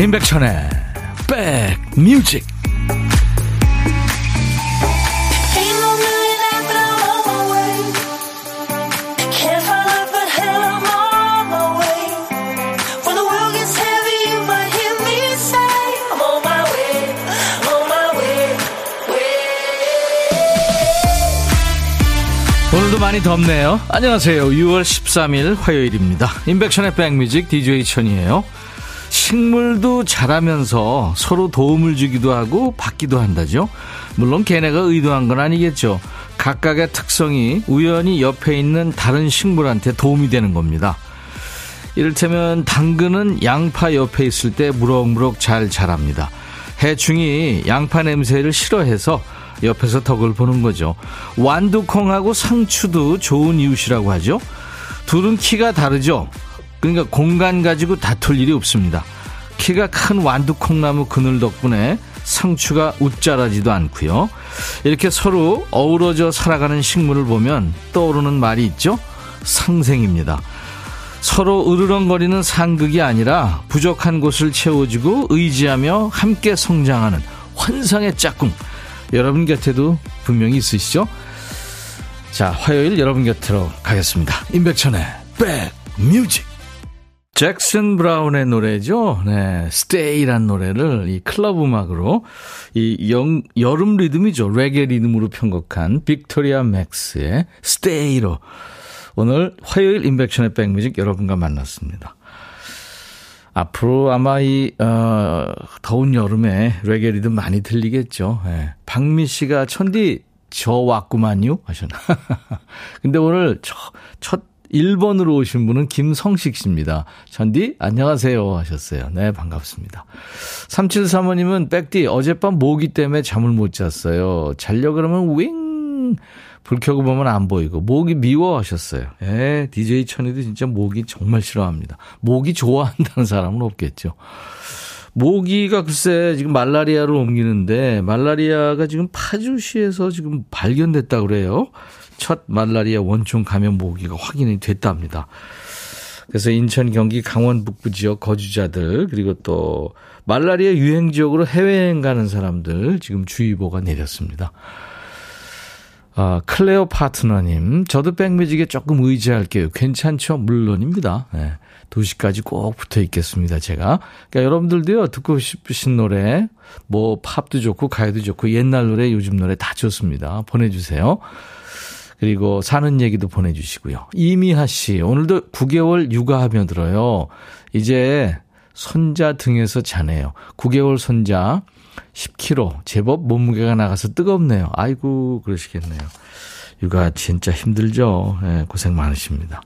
임백천의 백뮤직 오늘도 많이 덥네요. 안녕하세요. 6월 13일 화요일입니다. 임백천의 백뮤직 DJ 천이에요. 식물도 자라면서 서로 도움을 주기도 하고 받기도 한다죠. 물론 걔네가 의도한 건 아니겠죠. 각각의 특성이 우연히 옆에 있는 다른 식물한테 도움이 되는 겁니다. 이를테면 당근은 양파 옆에 있을 때 무럭무럭 잘 자랍니다. 해충이 양파 냄새를 싫어해서 옆에서 덕을 보는 거죠. 완두콩하고 상추도 좋은 이웃이라고 하죠. 둘은 키가 다르죠. 그러니까 공간 가지고 다툴 일이 없습니다. 키가 큰 완두콩나무 그늘 덕분에 상추가 웃자라지도 않고요. 이렇게 서로 어우러져 살아가는 식물을 보면 떠오르는 말이 있죠. 상생입니다. 서로 으르렁거리는 상극이 아니라 부족한 곳을 채워주고 의지하며 함께 성장하는 환상의 짝꿍. 여러분 곁에도 분명히 있으시죠? 자, 화요일 여러분 곁으로 가겠습니다. 임백천의 백 뮤직. 잭슨 브라운의 노래죠. 네, Stay란 노래를 이 클럽 음악으로 이 영, 여름 리듬이죠. 레게 리듬으로 편곡한 빅토리아 맥스의 Stay로 오늘 화요일 임백천의 백뮤직 여러분과 만났습니다. 앞으로 아마 이, 어, 더운 여름에 레게 리듬 많이 들리겠죠. 네. 박미 씨가 천디 저 왔구만요 하셨나. 근데 오늘 첫, 첫 1번으로 오신 분은 김성식 씨입니다. 전디, 안녕하세요. 하셨어요. 네, 반갑습니다. 3735님은 백디, 어젯밤 모기 때문에 잠을 못 잤어요. 자려 그러면 윙! 불 켜고 보면 안 보이고, 모기 미워 하셨어요. 예, DJ 천이도 진짜 모기 정말 싫어합니다. 모기 좋아한다는 사람은 없겠죠. 모기가 글쎄 지금 말라리아로 옮기는데, 말라리아가 지금 파주시에서 지금 발견됐다 그래요. 첫 말라리아 원총 감염 모기가 확인이 됐답니다. 그래서 인천, 경기, 강원 북부 지역 거주자들 그리고 또 말라리아 유행 지역으로 해외여행 가는 사람들 지금 주의보가 내렸습니다. 아, 클레오 파트너님, 저도 백뮤직에 조금 의지할게요. 괜찮죠? 물론입니다. 네. 2시까지 꼭 붙어 있겠습니다, 제가. 그러니까 여러분들도요, 듣고 싶으신 노래, 뭐, 팝도 좋고, 가요도 좋고, 옛날 노래, 요즘 노래 다 좋습니다. 보내주세요. 그리고 사는 얘기도 보내주시고요. 이미하 씨, 오늘도 9개월 육아하며 들어요. 이제 손자 등에서 자네요. 9개월 손자 10kg. 제법 몸무게가 나가서 뜨겁네요. 아이고, 그러시겠네요. 육아 진짜 힘들죠. 네, 고생 많으십니다.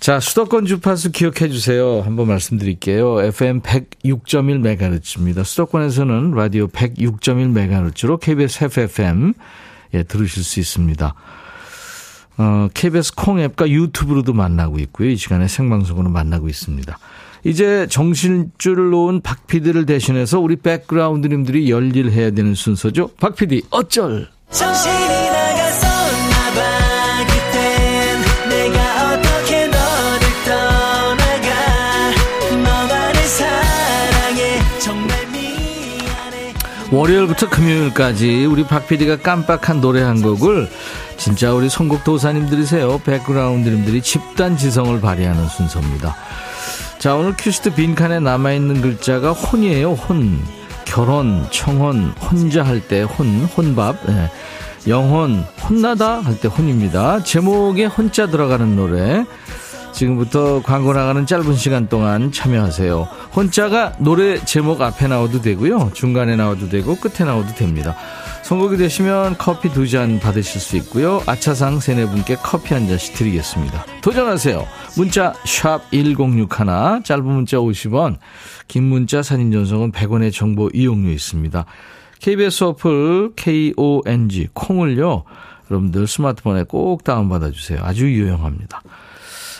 자, 수도권 주파수 기억해 주세요. 한번 말씀드릴게요. FM 106.1MHz입니다. 수도권에서는 라디오 106.1MHz로 KBS FFM 예, 들으실 수 있습니다. 어, KBS 콩 앱과 유튜브로도 만나고 있고요. 이 시간에 생방송으로 만나고 있습니다. 이제 정신줄을 놓은 박 PD를 대신해서 우리 백그라운드님들이 열일해야 되는 순서죠. 박 PD 어쩔. 정신 월요일부터 금요일까지 우리 박 PD가 깜빡한 노래 한 곡을 진짜 우리 선곡 도사님들이세요. 백그라운드님들이 집단 지성을 발휘하는 순서입니다. 자, 오늘 큐시트 빈칸에 남아있는 글자가 혼이에요, 혼. 결혼, 청혼, 혼자 할 때 혼, 혼밥. 네. 영혼, 혼나다 할 때 혼입니다. 제목에 혼자 들어가는 노래. 지금부터 광고 나가는 짧은 시간 동안 참여하세요. 혼자가 노래 제목 앞에 나와도 되고요. 중간에 나와도 되고 끝에 나와도 됩니다. 선곡이 되시면 커피 두 잔 받으실 수 있고요. 아차상 세네 분께 커피 한 잔씩 드리겠습니다. 도전하세요. 문자 1061, 짧은 문자 50원, 긴 문자 사진 전송은 100원의 정보 이용료 있습니다. KBS 어플 KONG 콩을요. 여러분들 스마트폰에 꼭 다운받아 주세요. 아주 유용합니다.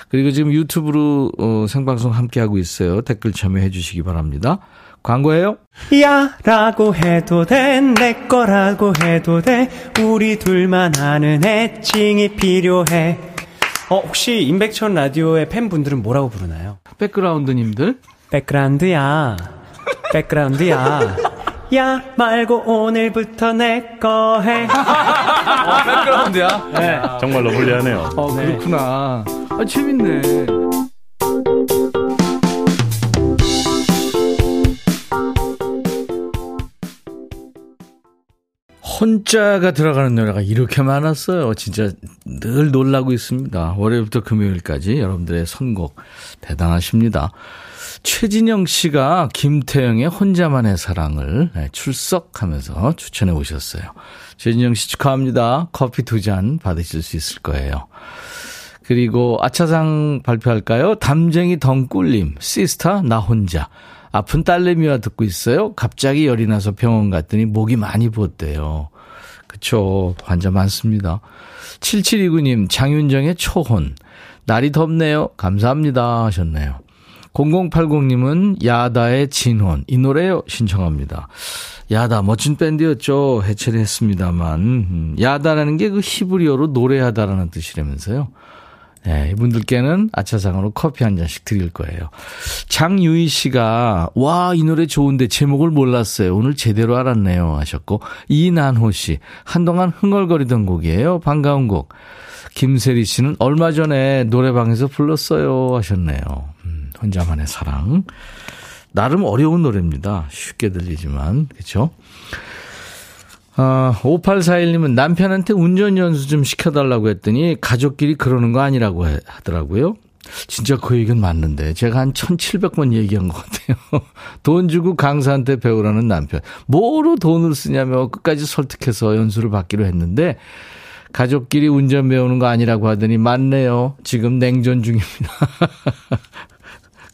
그리고 지금 유튜브로 어, 생방송 함께하고 있어요. 댓글 참여해 주시기 바랍니다. 광고예요? 야 라고 해도 돼 내 거라고 해도 돼 우리 둘만 아는 애칭이 필요해 어 혹시 임백천 라디오의 팬분들은 뭐라고 부르나요? 백그라운드님들 백그라운드야. 백그라운드야. 야 말고 오늘부터 내 거 해. 어, 백그라운드야? 네. 정말로 불리하네요. 어, 그렇구나. 아, 재밌네. 혼자가 들어가는 노래가 이렇게 많았어요. 진짜 늘 놀라고 있습니다. 월요일부터 금요일까지 여러분들의 선곡 대단하십니다. 최진영 씨가 김태영의 혼자만의 사랑을 네, 출석하면서 추천해 오셨어요. 최진영 씨 축하합니다. 커피 두 잔 받으실 수 있을 거예요. 그리고 아차상 발표할까요? 담쟁이 덩꿀님, 시스타 나 혼자. 아픈 딸내미와 듣고 있어요. 갑자기 열이 나서 병원 갔더니 목이 많이 부었대요. 그쵸. 환자 많습니다. 7729님, 장윤정의 초혼. 날이 덥네요. 감사합니다. 하셨네요. 0080님은 야다의 진혼. 이 노래요. 신청합니다. 야다, 멋진 밴드였죠. 해체를 했습니다만. 음, 야다라는 게 그 히브리어로 노래하다라는 뜻이라면서요. 네, 이분들께는 아차상으로 커피 한 잔씩 드릴 거예요. 장유희 씨가, 와, 이 노래 좋은데 제목을 몰랐어요. 오늘 제대로 알았네요. 하셨고, 이난호 씨, 한동안 흥얼거리던 곡이에요. 반가운 곡. 김세리 씨는 얼마 전에 노래방에서 불렀어요. 하셨네요. 음, 혼자만의 사랑. 나름 어려운 노래입니다. 쉽게 들리지만, 그쵸? 아, 5841님은 남편한테 운전 연수 좀 시켜달라고 했더니 가족끼리 그러는 거 아니라고 하더라고요. 진짜 그 얘기는 맞는데 제가 한 1700번 얘기한 것 같아요. 돈 주고 강사한테 배우라는 남편. 뭐로 돈을 쓰냐며 끝까지 설득해서 연수를 받기로 했는데 가족끼리 운전 배우는 거 아니라고 하더니 맞네요. 지금 냉전 중입니다.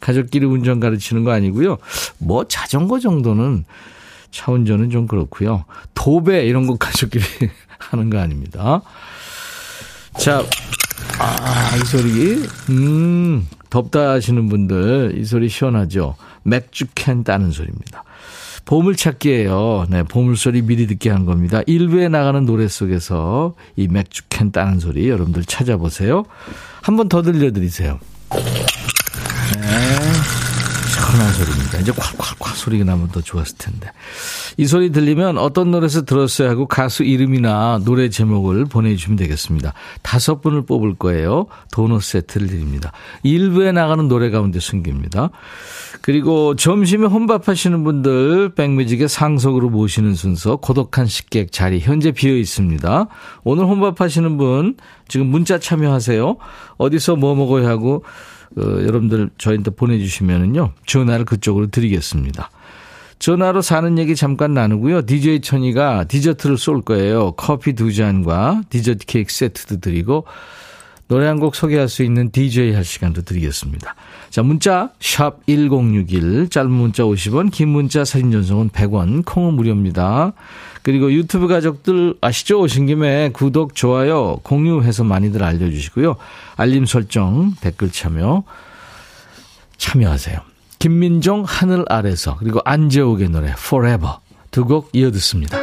가족끼리 운전 가르치는 거 아니고요. 뭐 자전거 정도는 차 운전은 좀 그렇고요. 도배 이런 거 가족끼리 하는 거 아닙니다. 자, 아, 이 소리. 음, 덥다 하시는 분들 이 소리 시원하죠. 맥주캔 따는 소리입니다. 보물찾기예요. 네, 보물소리 미리 듣게 한 겁니다. 일부에 나가는 노래 속에서 이 맥주캔 따는 소리 여러분들 찾아보세요. 한 번 더 들려드리세요. 네. 시원한 소리입니다. 이제 콸콸콸 소리가 나면 더 좋았을 텐데. 이 소리 들리면 어떤 노래에서 들었어야 하고 가수 이름이나 노래 제목을 보내주시면 되겠습니다. 다섯 분을 뽑을 거예요. 도넛 세트를 드립니다. 일부에 나가는 노래 가운데 숨깁니다. 그리고 점심에 혼밥하시는 분들 백뮤직의 상석으로 모시는 순서 고독한 식객 자리 현재 비어 있습니다. 오늘 혼밥하시는 분 지금 문자 참여하세요. 어디서 뭐 먹어야 하고 어, 여러분들 저희한테 보내주시면은요 전화를 그쪽으로 드리겠습니다. 전화로 사는 얘기 잠깐 나누고요. DJ 천이가 디저트를 쏠 거예요. 커피 두 잔과 디저트 케이크 세트도 드리고 노래 한 곡 소개할 수 있는 DJ 할 시간도 드리겠습니다. 자, 문자 샵 1061, 짧은 문자 50원, 긴 문자 사진 전송은 100원, 콩은 무료입니다. 그리고 유튜브 가족들 아시죠? 오신 김에 구독, 좋아요, 공유해서 많이들 알려주시고요. 알림 설정, 댓글 참여 참여하세요. 김민종 하늘 아래서 그리고 안재욱의 노래 Forever 두 곡 이어 듣습니다.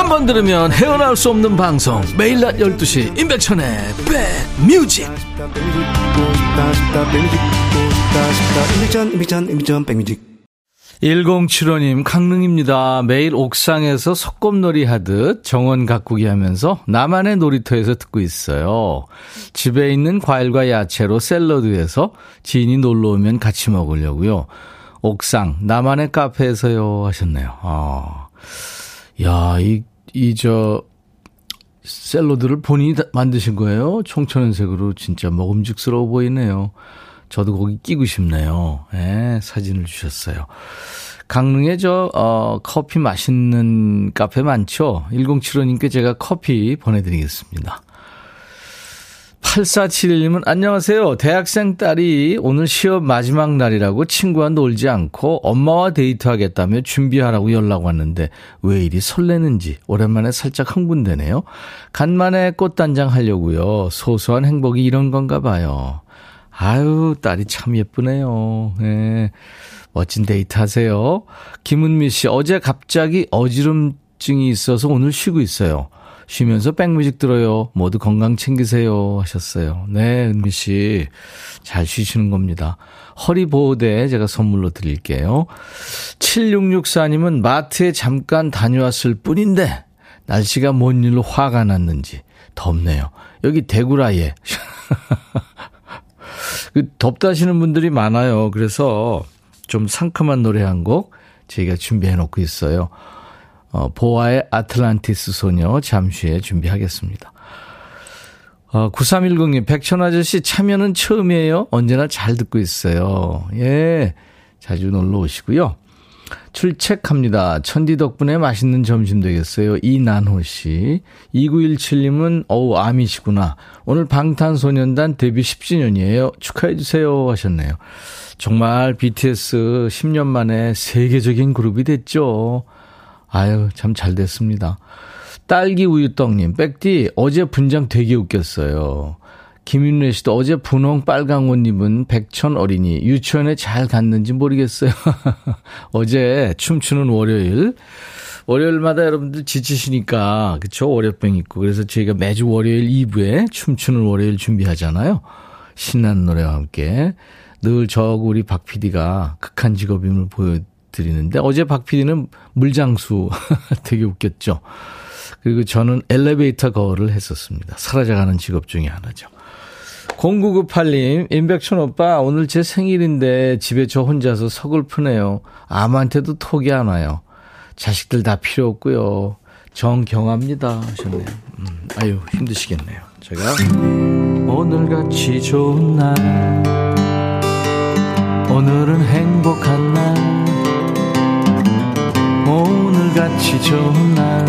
한 번 들으면 헤어나올 수 없는 방송 매일 낮 12시 임백천의 백뮤직 임백천 임백천 임백천 백뮤직 1075님, 강릉입니다. 매일 옥상에서 소꿉놀이 하듯 정원 가꾸기 하면서 나만의 놀이터에서 듣고 있어요. 집에 있는 과일과 야채로 샐러드해서 지인이 놀러 오면 같이 먹으려고요. 옥상, 나만의 카페에서요. 하셨네요. 아. 야, 이, 이, 저, 샐러드를 본인이 만드신 거예요? 청천연색으로 진짜 먹음직스러워 보이네요. 저도 거기 끼고 싶네요. 예, 사진을 주셨어요. 강릉에 저, 어, 커피 맛있는 카페 많죠? 1075님께 제가 커피 보내드리겠습니다. 8471님은 안녕하세요. 대학생 딸이 오늘 시험 마지막 날이라고 친구와 놀지 않고 엄마와 데이트하겠다며 준비하라고 연락 왔는데 왜 이리 설레는지 오랜만에 살짝 흥분되네요. 간만에 꽃단장 하려고요. 소소한 행복이 이런 건가 봐요. 아유, 딸이 참 예쁘네요. 네. 멋진 데이트 하세요. 김은미 씨, 어제 갑자기 어지럼증이 있어서 오늘 쉬고 있어요. 쉬면서 백뮤직 들어요. 모두 건강 챙기세요. 하셨어요. 네, 은미 씨. 잘 쉬시는 겁니다. 허리 보호대 제가 선물로 드릴게요. 7664님은 마트에 잠깐 다녀왔을 뿐인데, 날씨가 뭔 일로 화가 났는지 덥네요. 여기 대구라에. 그 덥다시는 분들이 많아요. 그래서 좀 상큼한 노래 한 곡 저희가 준비해 놓고 있어요. 어, 보아의 아틀란티스 소녀 잠시 후에 준비하겠습니다. 어, 9310님, 백천 아저씨 참여는 처음이에요. 언제나 잘 듣고 있어요. 예. 자주 놀러 오시고요. 출첵합니다. 천디 덕분에 맛있는 점심 되겠어요. 이난호 씨. 2917님은, 어우, 아미시구나. 오늘 방탄소년단 데뷔 10주년이에요. 축하해주세요. 하셨네요. 정말 BTS 10년 만에 세계적인 그룹이 됐죠. 아유, 참 잘 됐습니다. 딸기 우유떡님, 백디, 어제 분장 되게 웃겼어요. 김윤래 씨도 어제 분홍 빨강 옷 입은 백천 어린이 유치원에 잘 갔는지 모르겠어요. 어제 춤추는 월요일. 월요일마다 여러분들 지치시니까, 그쵸? 월요병 있고. 그래서 저희가 매주 월요일 2부에 춤추는 월요일 준비하잖아요. 신나는 노래와 함께. 늘 저하고 우리 박 PD가 극한 직업임을 보여 드리는데, 어제 박 PD는 물장수 되게 웃겼죠. 그리고 저는 엘리베이터 거울을 했었습니다. 사라져가는 직업 중에 하나죠. 0998님, 임백천 오빠, 오늘 제 생일인데 집에 저 혼자서 서글프네요. 아무한테도 톡이 안 와요. 자식들 다 필요 없고요. 정경합니다. 하셨네요. 음, 아유, 힘드시겠네요. 제가 오늘같이 좋은 날, 오늘은 행복한 날, 오늘같이 좋은 날,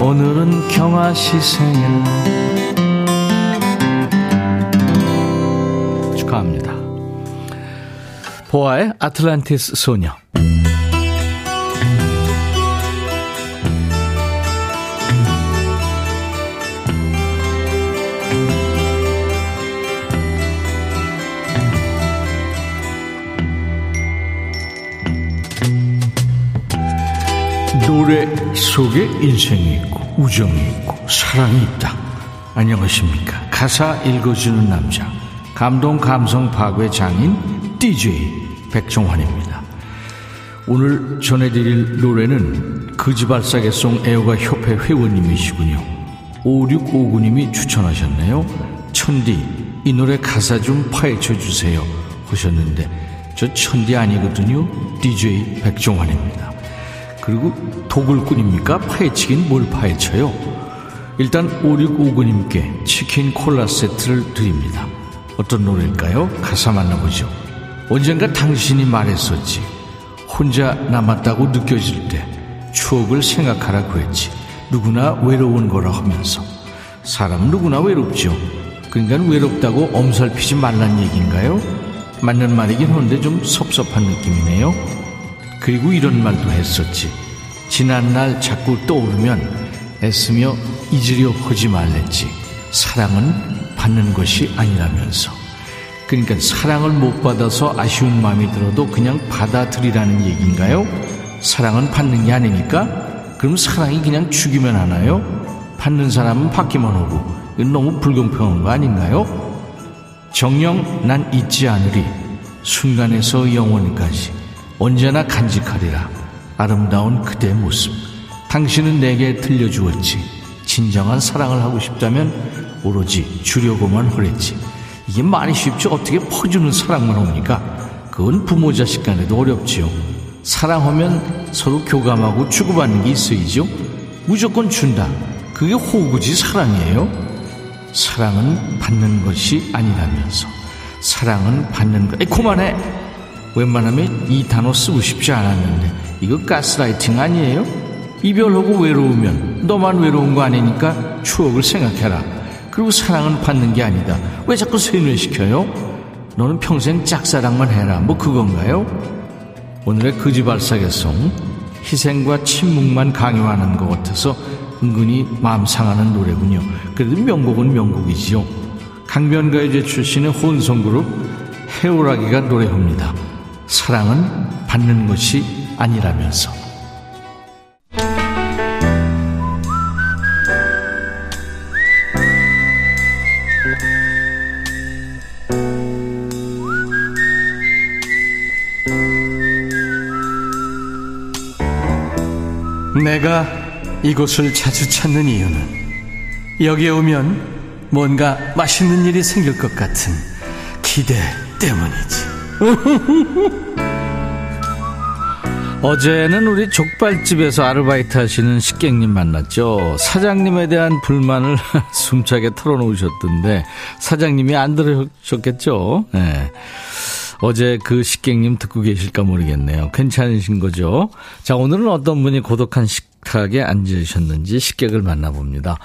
오늘은 경아씨 생일, 축하합니다. 보아의 아틀란티스 소녀. 노래 속에 인생이 있고 우정이 있고 사랑이 있다. 안녕하십니까. 가사 읽어주는 남자. 감동 감성 파괴 장인 DJ 백종환입니다. 오늘 전해드릴 노래는 그지발사계송 애호가 협회 회원님이시군요. 5659님이 추천하셨네요. 천디 이 노래 가사 좀 파헤쳐 주세요 하셨는데 저 천디 아니거든요. DJ 백종환입니다. 그리고 도굴꾼입니까? 파헤치긴 뭘 파헤쳐요? 일단 5659님께 치킨 콜라 세트를 드립니다. 어떤 노래일까요? 가사 만나보죠. 언젠가 당신이 말했었지. 혼자 남았다고 느껴질 때 추억을 생각하라고 했지. 누구나 외로운 거라 하면서. 사람은 누구나 외롭죠. 그러니까 외롭다고 엄살피지 말란 얘기인가요? 맞는 말이긴 한데 좀 섭섭한 느낌이네요. 그리고 이런 말도 했었지. 지난날 자꾸 떠오르면 애쓰며 잊으려 하지 말랬지. 사랑은 받는 것이 아니라면서. 그러니까 사랑을 못 받아서 아쉬운 마음이 들어도 그냥 받아들이라는 얘기인가요? 사랑은 받는 게 아니니까? 그럼 사랑이 그냥 주기만 하나요? 받는 사람은 받기만 하고 이건 너무 불공평한 거 아닌가요? 정령 난 잊지 않으리 순간에서 영원까지 언제나 간직하리라 아름다운 그대 모습 당신은 내게 들려주었지 진정한 사랑을 하고 싶다면 오로지 주려고만 하랬지. 이게 많이 쉽죠. 어떻게 퍼주는 사랑만 옵니까? 그건 부모 자식 간에도 어렵지요. 사랑하면 서로 교감하고 주고받는 게 있어야죠. 무조건 준다. 그게 호구지 사랑이에요. 사랑은 받는 것이 아니라면서. 사랑은 받는 것. 에 그만해. 웬만하면 이 단어 쓰고 싶지 않았는데 이거 가스라이팅 아니에요? 이별하고 외로우면 너만 외로운 거 아니니까 추억을 생각해라. 그리고 사랑은 받는 게 아니다. 왜 자꾸 세뇌시켜요? 너는 평생 짝사랑만 해라. 뭐 그건가요? 오늘의 거지발사계송 희생과 침묵만 강요하는 것 같아서 은근히 마음 상하는 노래군요. 그래도 명곡은 명곡이지요. 강변가요제 출신의 혼성그룹 해오라기가 노래합니다. 사랑은 받는 것이 아니라면서. 내가 이곳을 자주 찾는 이유는 여기에 오면 뭔가 맛있는 일이 생길 것 같은 기대 때문이지. 어제는 우리 족발집에서 아르바이트 하시는 식객님 만났죠. 사장님에 대한 불만을 숨차게 털어놓으셨던데 사장님이 안 들으셨겠죠. 네. 어제 그 식객님 듣고 계실까 모르겠네요. 괜찮으신 거죠? 자, 오늘은 어떤 분이 고독한 식탁에 앉으셨는지 식객을 만나봅니다.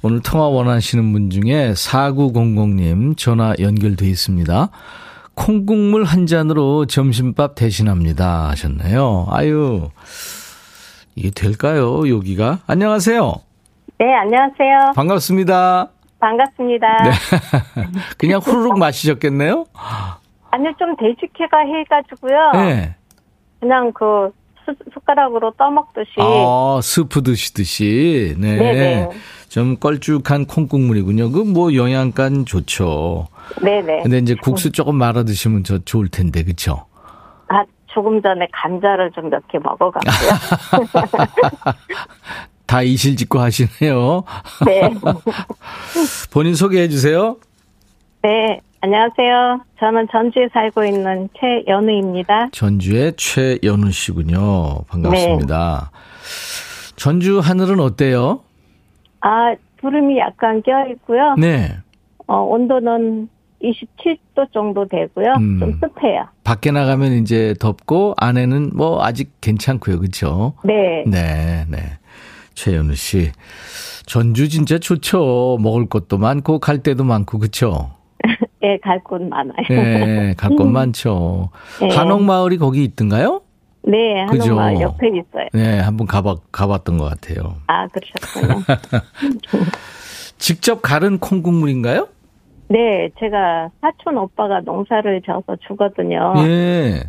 오늘 통화 원하시는 분 중에 4900님 전화 연결돼 있습니다. 콩국물 한 잔으로 점심밥 대신합니다 하셨네요. 아유, 이게 될까요, 여기가? 안녕하세요. 네, 안녕하세요. 반갑습니다. 반갑습니다. 네. 그냥 후루룩 마시셨겠네요? 아니요, 좀 돼지캐가 해가지고요. 네. 그냥 그 숟가락으로 떠먹듯이. 아, 스프 드시듯이. 네. 네네. 좀 껄쭉한 콩국물이군요. 그 뭐 영양간 좋죠. 네네. 근데 이제 국수 조금 말아 드시면 저 좋을 텐데, 그쵸? 아, 조금 전에 감자를 좀 몇 개 먹어갔고요. 다 이실직고 하시네요. 네. 본인 소개해 주세요. 네. 안녕하세요. 저는 전주에 살고 있는 최연우입니다. 전주의 최연우 씨군요. 반갑습니다. 네. 전주 하늘은 어때요? 아, 구름이 약간 껴 있고요. 네. 어, 온도는 27도 정도 되고요. 음, 좀 습해요. 밖에 나가면 이제 덥고 안에는 뭐 아직 괜찮고요. 그렇죠? 네. 네, 네. 최연우 씨. 전주 진짜 좋죠. 먹을 것도 많고 갈 데도 많고 그렇죠? 예, 갈 곳 많아요. 예, 갈곳 많죠. 예. 한옥마을이 거기 있던가요? 네, 한옥마을 옆에 있어요. 네, 한번 가봤, 가봤던 것 같아요. 아, 그러셨군요. 직접 갈은 콩국물인가요? 네, 제가 사촌 오빠가 농사를 져서 주거든요. 예.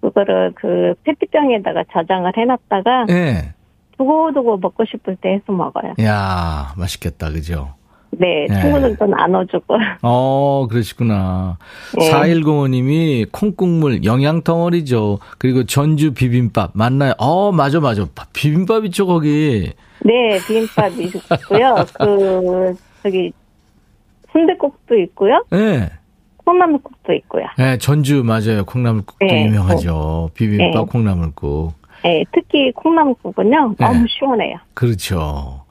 그거를 그 페트병에다가 저장을 해놨다가 예. 두고두고 먹고 싶을 때 해서 먹어요. 야 맛있겠다, 그죠? 네, 네. 친구들도 나눠주고. 어, 그러시구나. 네. 4105님이 콩국물 영양덩어리죠. 그리고 전주 비빔밥 맞나요? 어, 맞아, 맞아. 비빔밥 있죠, 거기. 네, 비빔밥이 있고요. 그, 저기, 순대국도 있고요. 네. 콩나물국도 있고요. 네, 전주 맞아요. 콩나물국도 네. 유명하죠. 비빔밥, 네. 콩나물국. 네, 특히 콩나물국은요, 너무 네. 시원해요. 그렇죠.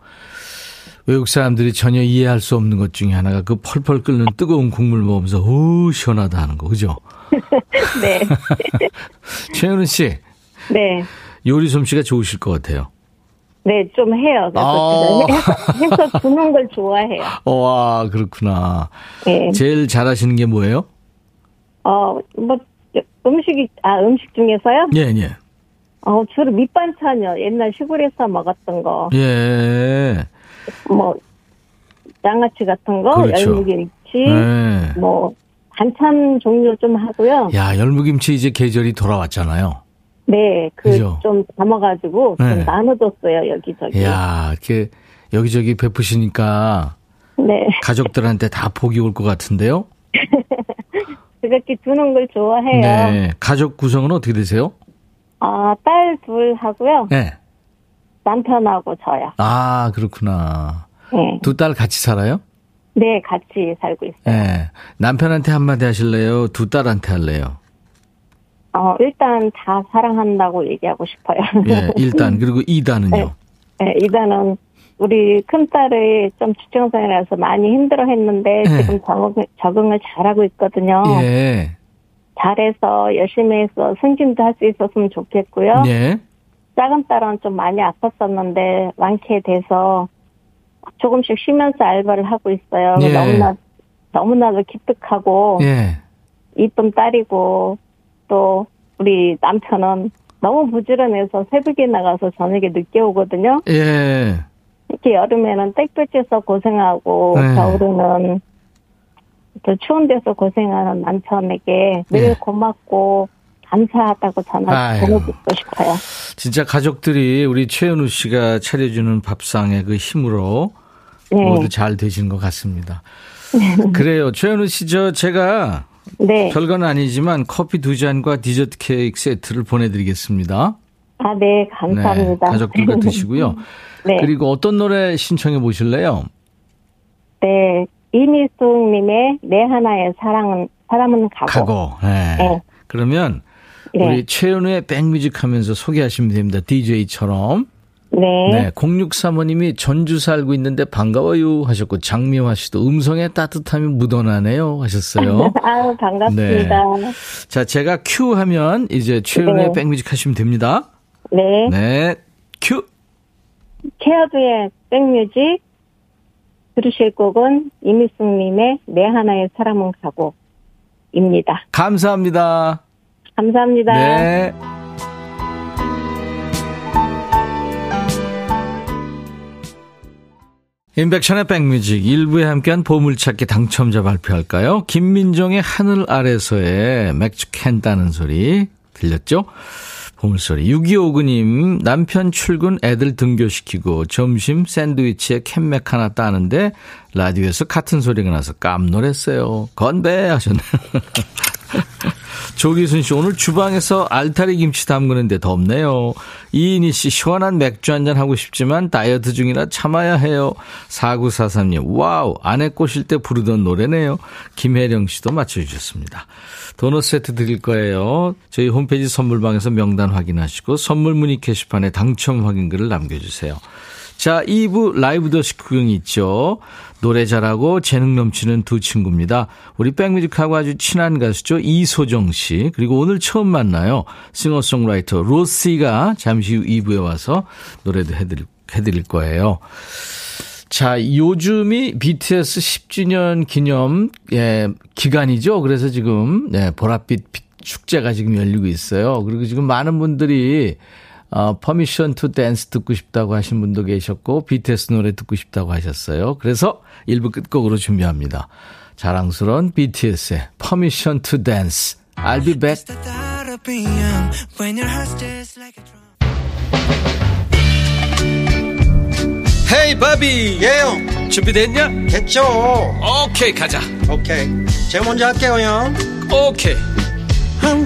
외국 사람들이 전혀 이해할 수 없는 것 중에 하나가 그 펄펄 끓는 뜨거운 국물 먹으면서 오 시원하다 하는 거 그죠? 네. 최현우 씨. 네. 요리 솜씨가 좋으실 것 같아요. 네, 좀 해요. 아~ 해서 주는 걸 좋아해요. 와, 그렇구나. 네. 제일 잘하시는 게 뭐예요? 어, 뭐, 음식이, 아, 음식 중에서요? 예, 예. 어, 주로 밑반찬이요. 옛날 시골에서 먹었던 거. 예. 뭐 양아치 같은 거, 그렇죠. 열무김치, 네. 뭐 반찬 종류 좀 하고요. 야 열무김치 이제 계절이 돌아왔잖아요. 네, 그 좀 담아가지고 네. 좀 나눠줬어요 여기저기. 야 이렇게 여기저기 베푸시니까 네. 가족들한테 다 복이 올 것 같은데요. 그렇게 주는 걸 좋아해요. 네, 가족 구성은 어떻게 되세요? 아, 딸 둘 하고요. 네. 남편하고 저요. 아, 그렇구나. 네. 두 딸 같이 살아요? 네, 같이 살고 있어요. 네. 남편한테 한마디 하실래요? 두 딸한테 할래요? 어, 일단 다 사랑한다고 얘기하고 싶어요. 네, 일단. 그리고 이단은요? 네, 네 이단은 우리 큰딸이 좀 지청생이라서 많이 힘들어 했는데 네. 지금 적응, 적응을 잘하고 있거든요. 예. 잘해서 열심히 해서 승진도 할 수 있었으면 좋겠고요. 예. 작은 딸은 좀 많이 아팠었는데 완쾌돼서 조금씩 쉬면서 알바를 하고 있어요. 예. 너무나 너무나도 기특하고 예. 이쁜 딸이고 또 우리 남편은 너무 부지런해서 새벽에 나가서 저녁에 늦게 오거든요. 예. 이렇게 여름에는 땡볕에서 고생하고 네. 겨울에는 또 추운 데서 고생하는 남편에게 늘 네. 고맙고 감사하다고 전화. 전해드리고 싶어요. 진짜 가족들이 우리 최현우 씨가 차려주는 밥상의 그 힘으로 네. 모두 잘 되신 것 같습니다. 그래요. 최현우 씨, 저, 제가 네. 별건 아니지만 커피 두 잔과 디저트 케이크 세트를 보내드리겠습니다. 아, 네. 감사합니다. 네, 가족들과 드시고요. 네. 그리고 어떤 노래 신청해 보실래요? 네. 이미숙님의 내 하나의 사랑은, 사람은 가고. 가고. 네. 네. 그러면 네. 우리 최현우의 백뮤직 하면서 소개하시면 됩니다. DJ처럼. 네. 네. 0635님이 전주 살고 있는데 반가워요 하셨고 장미화 씨도 음성의 따뜻함이 묻어나네요 하셨어요. 아유, 반갑습니다. 자, 제가 큐 하면 이제 최현우의 네. 백뮤직 하시면 됩니다. 네. 네. 큐. 케어드의 백뮤직 들으실 곡은 임희숙님의 내 하나의 사람은 가고입니다. 감사합니다. 감사합니다. 네. 인백션의 백뮤직 일부에 함께한 보물찾기 당첨자 발표할까요? 김민정의 하늘 아래서의 맥주 캔 따는 소리 들렸죠? 보물소리 6259님 남편 출근 애들 등교시키고 점심 샌드위치에 캔맥 하나 따는데 라디오에서 같은 소리가 나서 깜놀했어요. 건배 하셨네요. 조기순 씨, 오늘 주방에서 알타리 김치 담그는데 덥네요. 이인희 씨, 시원한 맥주 한잔 하고 싶지만 다이어트 중이라 참아야 해요. 4943님, 와우, 아내 꼬실 때 부르던 노래네요. 김혜령 씨도 맞춰주셨습니다. 도넛 세트 드릴 거예요. 저희 홈페이지 선물방에서 명단 확인하시고 선물 문의 게시판에 당첨 확인글을 남겨주세요. 자, 2부 라이브도 식후경이 있죠. 노래 잘하고 재능 넘치는 두 친구입니다. 우리 백뮤직하고 아주 친한 가수죠. 이소정 씨. 그리고 오늘 처음 만나요. 싱어송라이터 로시가 잠시 후 2부에 와서 노래도 해드릴, 해드릴 거예요. 자, 요즘이 BTS 10주년 기념, 예, 기간이죠. 그래서 지금, 네, 보랏빛 빛 축제가 지금 열리고 있어요. 그리고 지금 많은 분들이 어, Permission to Dance 듣고 싶다고 하신 분도 계셨고, BTS 노래 듣고 싶다고 하셨어요. 그래서 1부 끝곡으로 준비합니다. 자랑스러운 BTS의 Permission to Dance. I'll be back. 헤이 바비 예영 준비됐냐? 됐죠 오케이 가자 오케이 제가 먼저 할게요 형 오케이 I'm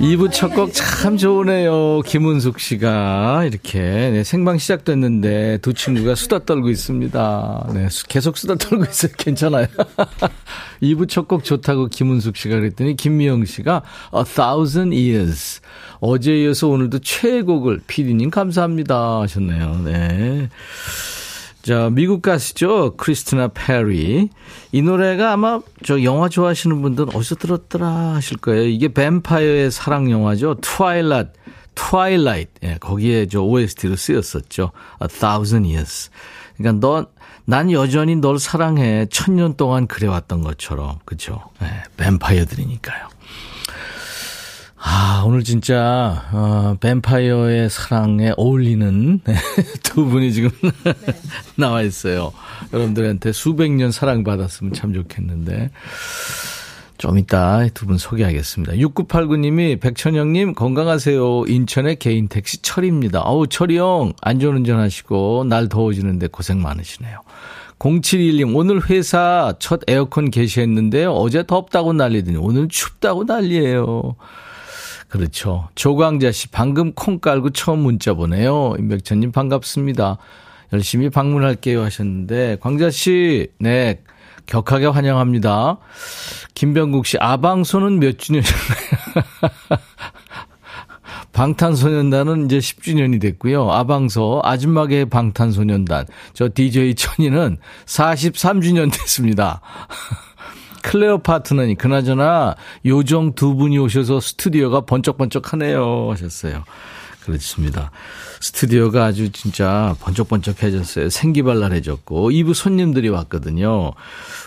2부 첫 곡 참 좋으네요. 김은숙 씨가 이렇게 네, 생방 시작됐는데 두 친구가 수다 떨고 있습니다. 네, 수- 계속 수다 떨고 있어요. 괜찮아요. 2부 첫 곡 좋다고 김은숙 씨가 그랬더니 김미영 씨가 A Thousand Years 어제에 이어서 오늘도 최애곡을 PD님 감사합니다 하셨네요. 네. 자, 미국 가수죠. 크리스티나 페리. 이 노래가 아마 저 영화 좋아하시는 분들은 어디서 들었더라 하실 거예요. 이게 뱀파이어의 사랑 영화죠. Twilight. Twilight. 예, 거기에 저 OST로 쓰였었죠. A Thousand Years. 그러니까 너, 난 여전히 널 사랑해. 천년 동안 그래왔던 것처럼. 그죠? 예, 뱀파이어들이니까요. 아, 오늘 진짜, 어, 뱀파이어의 사랑에 어울리는 두 분이 지금 나와 있어요. 여러분들한테 수백 년 사랑받았으면 참 좋겠는데. 좀 이따 두 분 소개하겠습니다. 6989님이 백천영님 건강하세요. 인천의 개인 택시 철입니다. 어우, 철이 형, 안전운전 하시고, 날 더워지는데 고생 많으시네요. 0721님, 오늘 회사 첫 에어컨 개시했는데요. 어제 덥다고 난리더니 오늘 춥다고 난리예요. 그렇죠. 조광자 씨, 방금 콩 깔고 처음 문자 보내요. 임백천님 반갑습니다. 열심히 방문할게요 하셨는데, 광자 씨, 네, 격하게 환영합니다. 김병국 씨, 아방소는 몇 주년인가요? 방탄소년단은 이제 10주년이 됐고요. 아방소, 아줌마계 방탄소년단. 저 DJ 천이는 43주년 됐습니다. 클레어 파트너니 그나저나 요정 두 분이 오셔서 스튜디오가 번쩍번쩍하네요 하셨어요. 그렇습니다. 스튜디오가 아주 진짜 번쩍번쩍해졌어요. 생기발랄해졌고 2부 손님들이 왔거든요.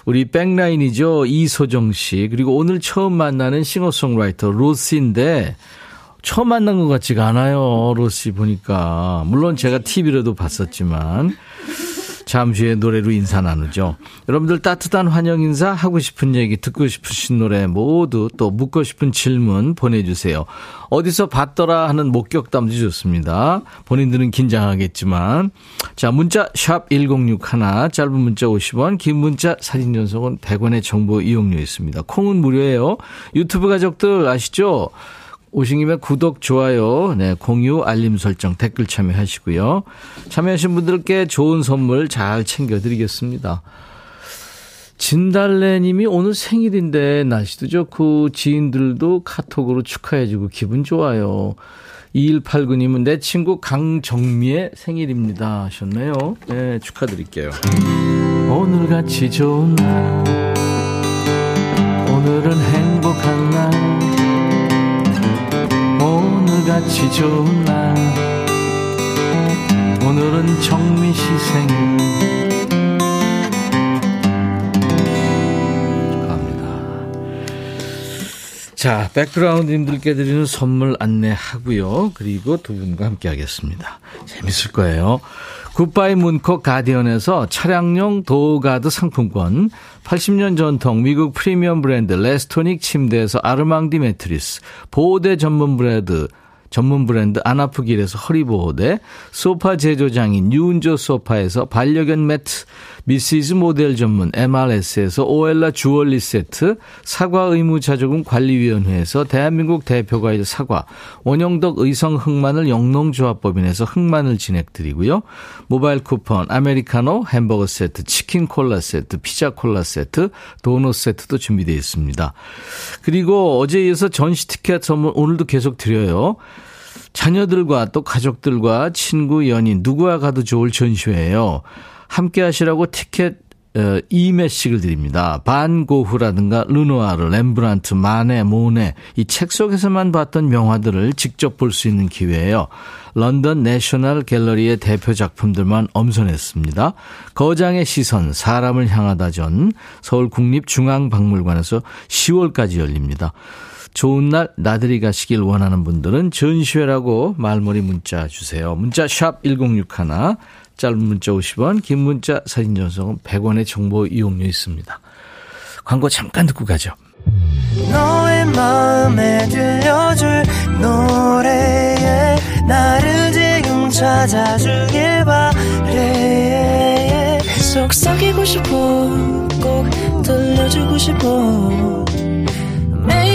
우리 백라인이죠. 이소정 씨 그리고 오늘 처음 만나는 싱어송라이터 로시인데 처음 만난 것 같지가 않아요. 로시 보니까 물론 제가 TV로도 봤었지만 잠시 후에 노래로 인사 나누죠. 여러분들 따뜻한 환영 인사 하고 싶은 얘기 듣고 싶으신 노래 모두 또 묻고 싶은 질문 보내주세요. 어디서 봤더라 하는 목격담도 좋습니다. 본인들은 긴장하겠지만 자 문자 샵 1061 짧은 문자 50원 긴 문자 사진 전송은 100원의 정보 이용료 있습니다. 콩은 무료예요. 유튜브 가족들 아시죠? 오신 김에 구독, 좋아요, 네, 공유, 알림 설정, 댓글 참여하시고요. 참여하신 분들께 좋은 선물 잘 챙겨드리겠습니다. 진달래님이 오늘 생일인데 날씨도 좋고 지인들도 카톡으로 축하해주고 기분 좋아요. 2189님은 내 친구 강정미의 생일입니다 하셨네요. 네, 축하드릴게요. 오늘같이 좋은 날 오늘은 행 오늘같이 좋은 날. 오늘은 정미 씨 생일 축하합니다. 자 백그라운드님들께 드리는 선물 안내하고요. 그리고 두 분과 함께 하겠습니다. 재밌을 거예요. 굿바이 문콕 가디언에서 차량용 door guard 상품권 80년 전통 미국 프리미엄 브랜드 레스토닉 침대에서 아르망디 매트리스 보호대 전문 브랜드 전문 브랜드 안아프길에서 허리보호대, 소파 제조장인 유운조 소파에서 반려견 매트, 미시즈 모델 전문 MRS에서 오엘라 주얼리 세트, 사과 의무 자조금 관리위원회에서 대한민국 대표과일 사과, 원형덕 의성 흑마늘 영농조합법인에서 흑마늘 진행드리고요. 모바일 쿠폰, 아메리카노, 햄버거 세트, 치킨 콜라 세트, 피자 콜라 세트, 도넛 세트도 준비되어 있습니다. 그리고 어제 이어서 전시 티켓 선물 오늘도 계속 드려요. 자녀들과 또 가족들과 친구, 연인, 누구와 가도 좋을 전시회예요. 함께 하시라고 티켓 어, 2매씩을 드립니다. 반 고흐라든가 르누아르, 렘브란트, 마네, 모네 이 책 속에서만 봤던 명화들을 직접 볼 수 있는 기회예요. 런던 내셔널 갤러리의 대표 작품들만 엄선했습니다. 거장의 시선, 사람을 향하다 전 서울 국립중앙박물관에서 10월까지 열립니다. 좋은 날 나들이 가시길 원하는 분들은 전시회라고 말머리 문자 주세요. 문자 샵 1061, 짧은 문자 50원, 긴 문자 사진 전송은 100원의 정보 이용료 있습니다. 광고 잠깐 듣고 가죠. 너의 마음에 들려줄 노래에 나를 지금 찾아주길 바래 속삭이고 싶어 꼭 들려주고 싶어 매우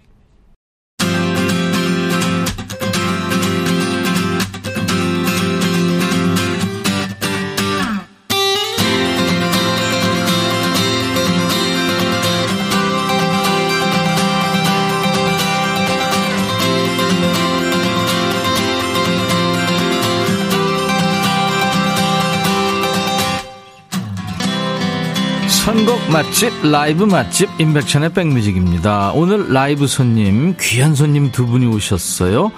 선곡 맛집 라이브 맛집 임백천의 백뮤직입니다. 오늘 라이브 손님 귀한 손님 두 분이 오셨어요.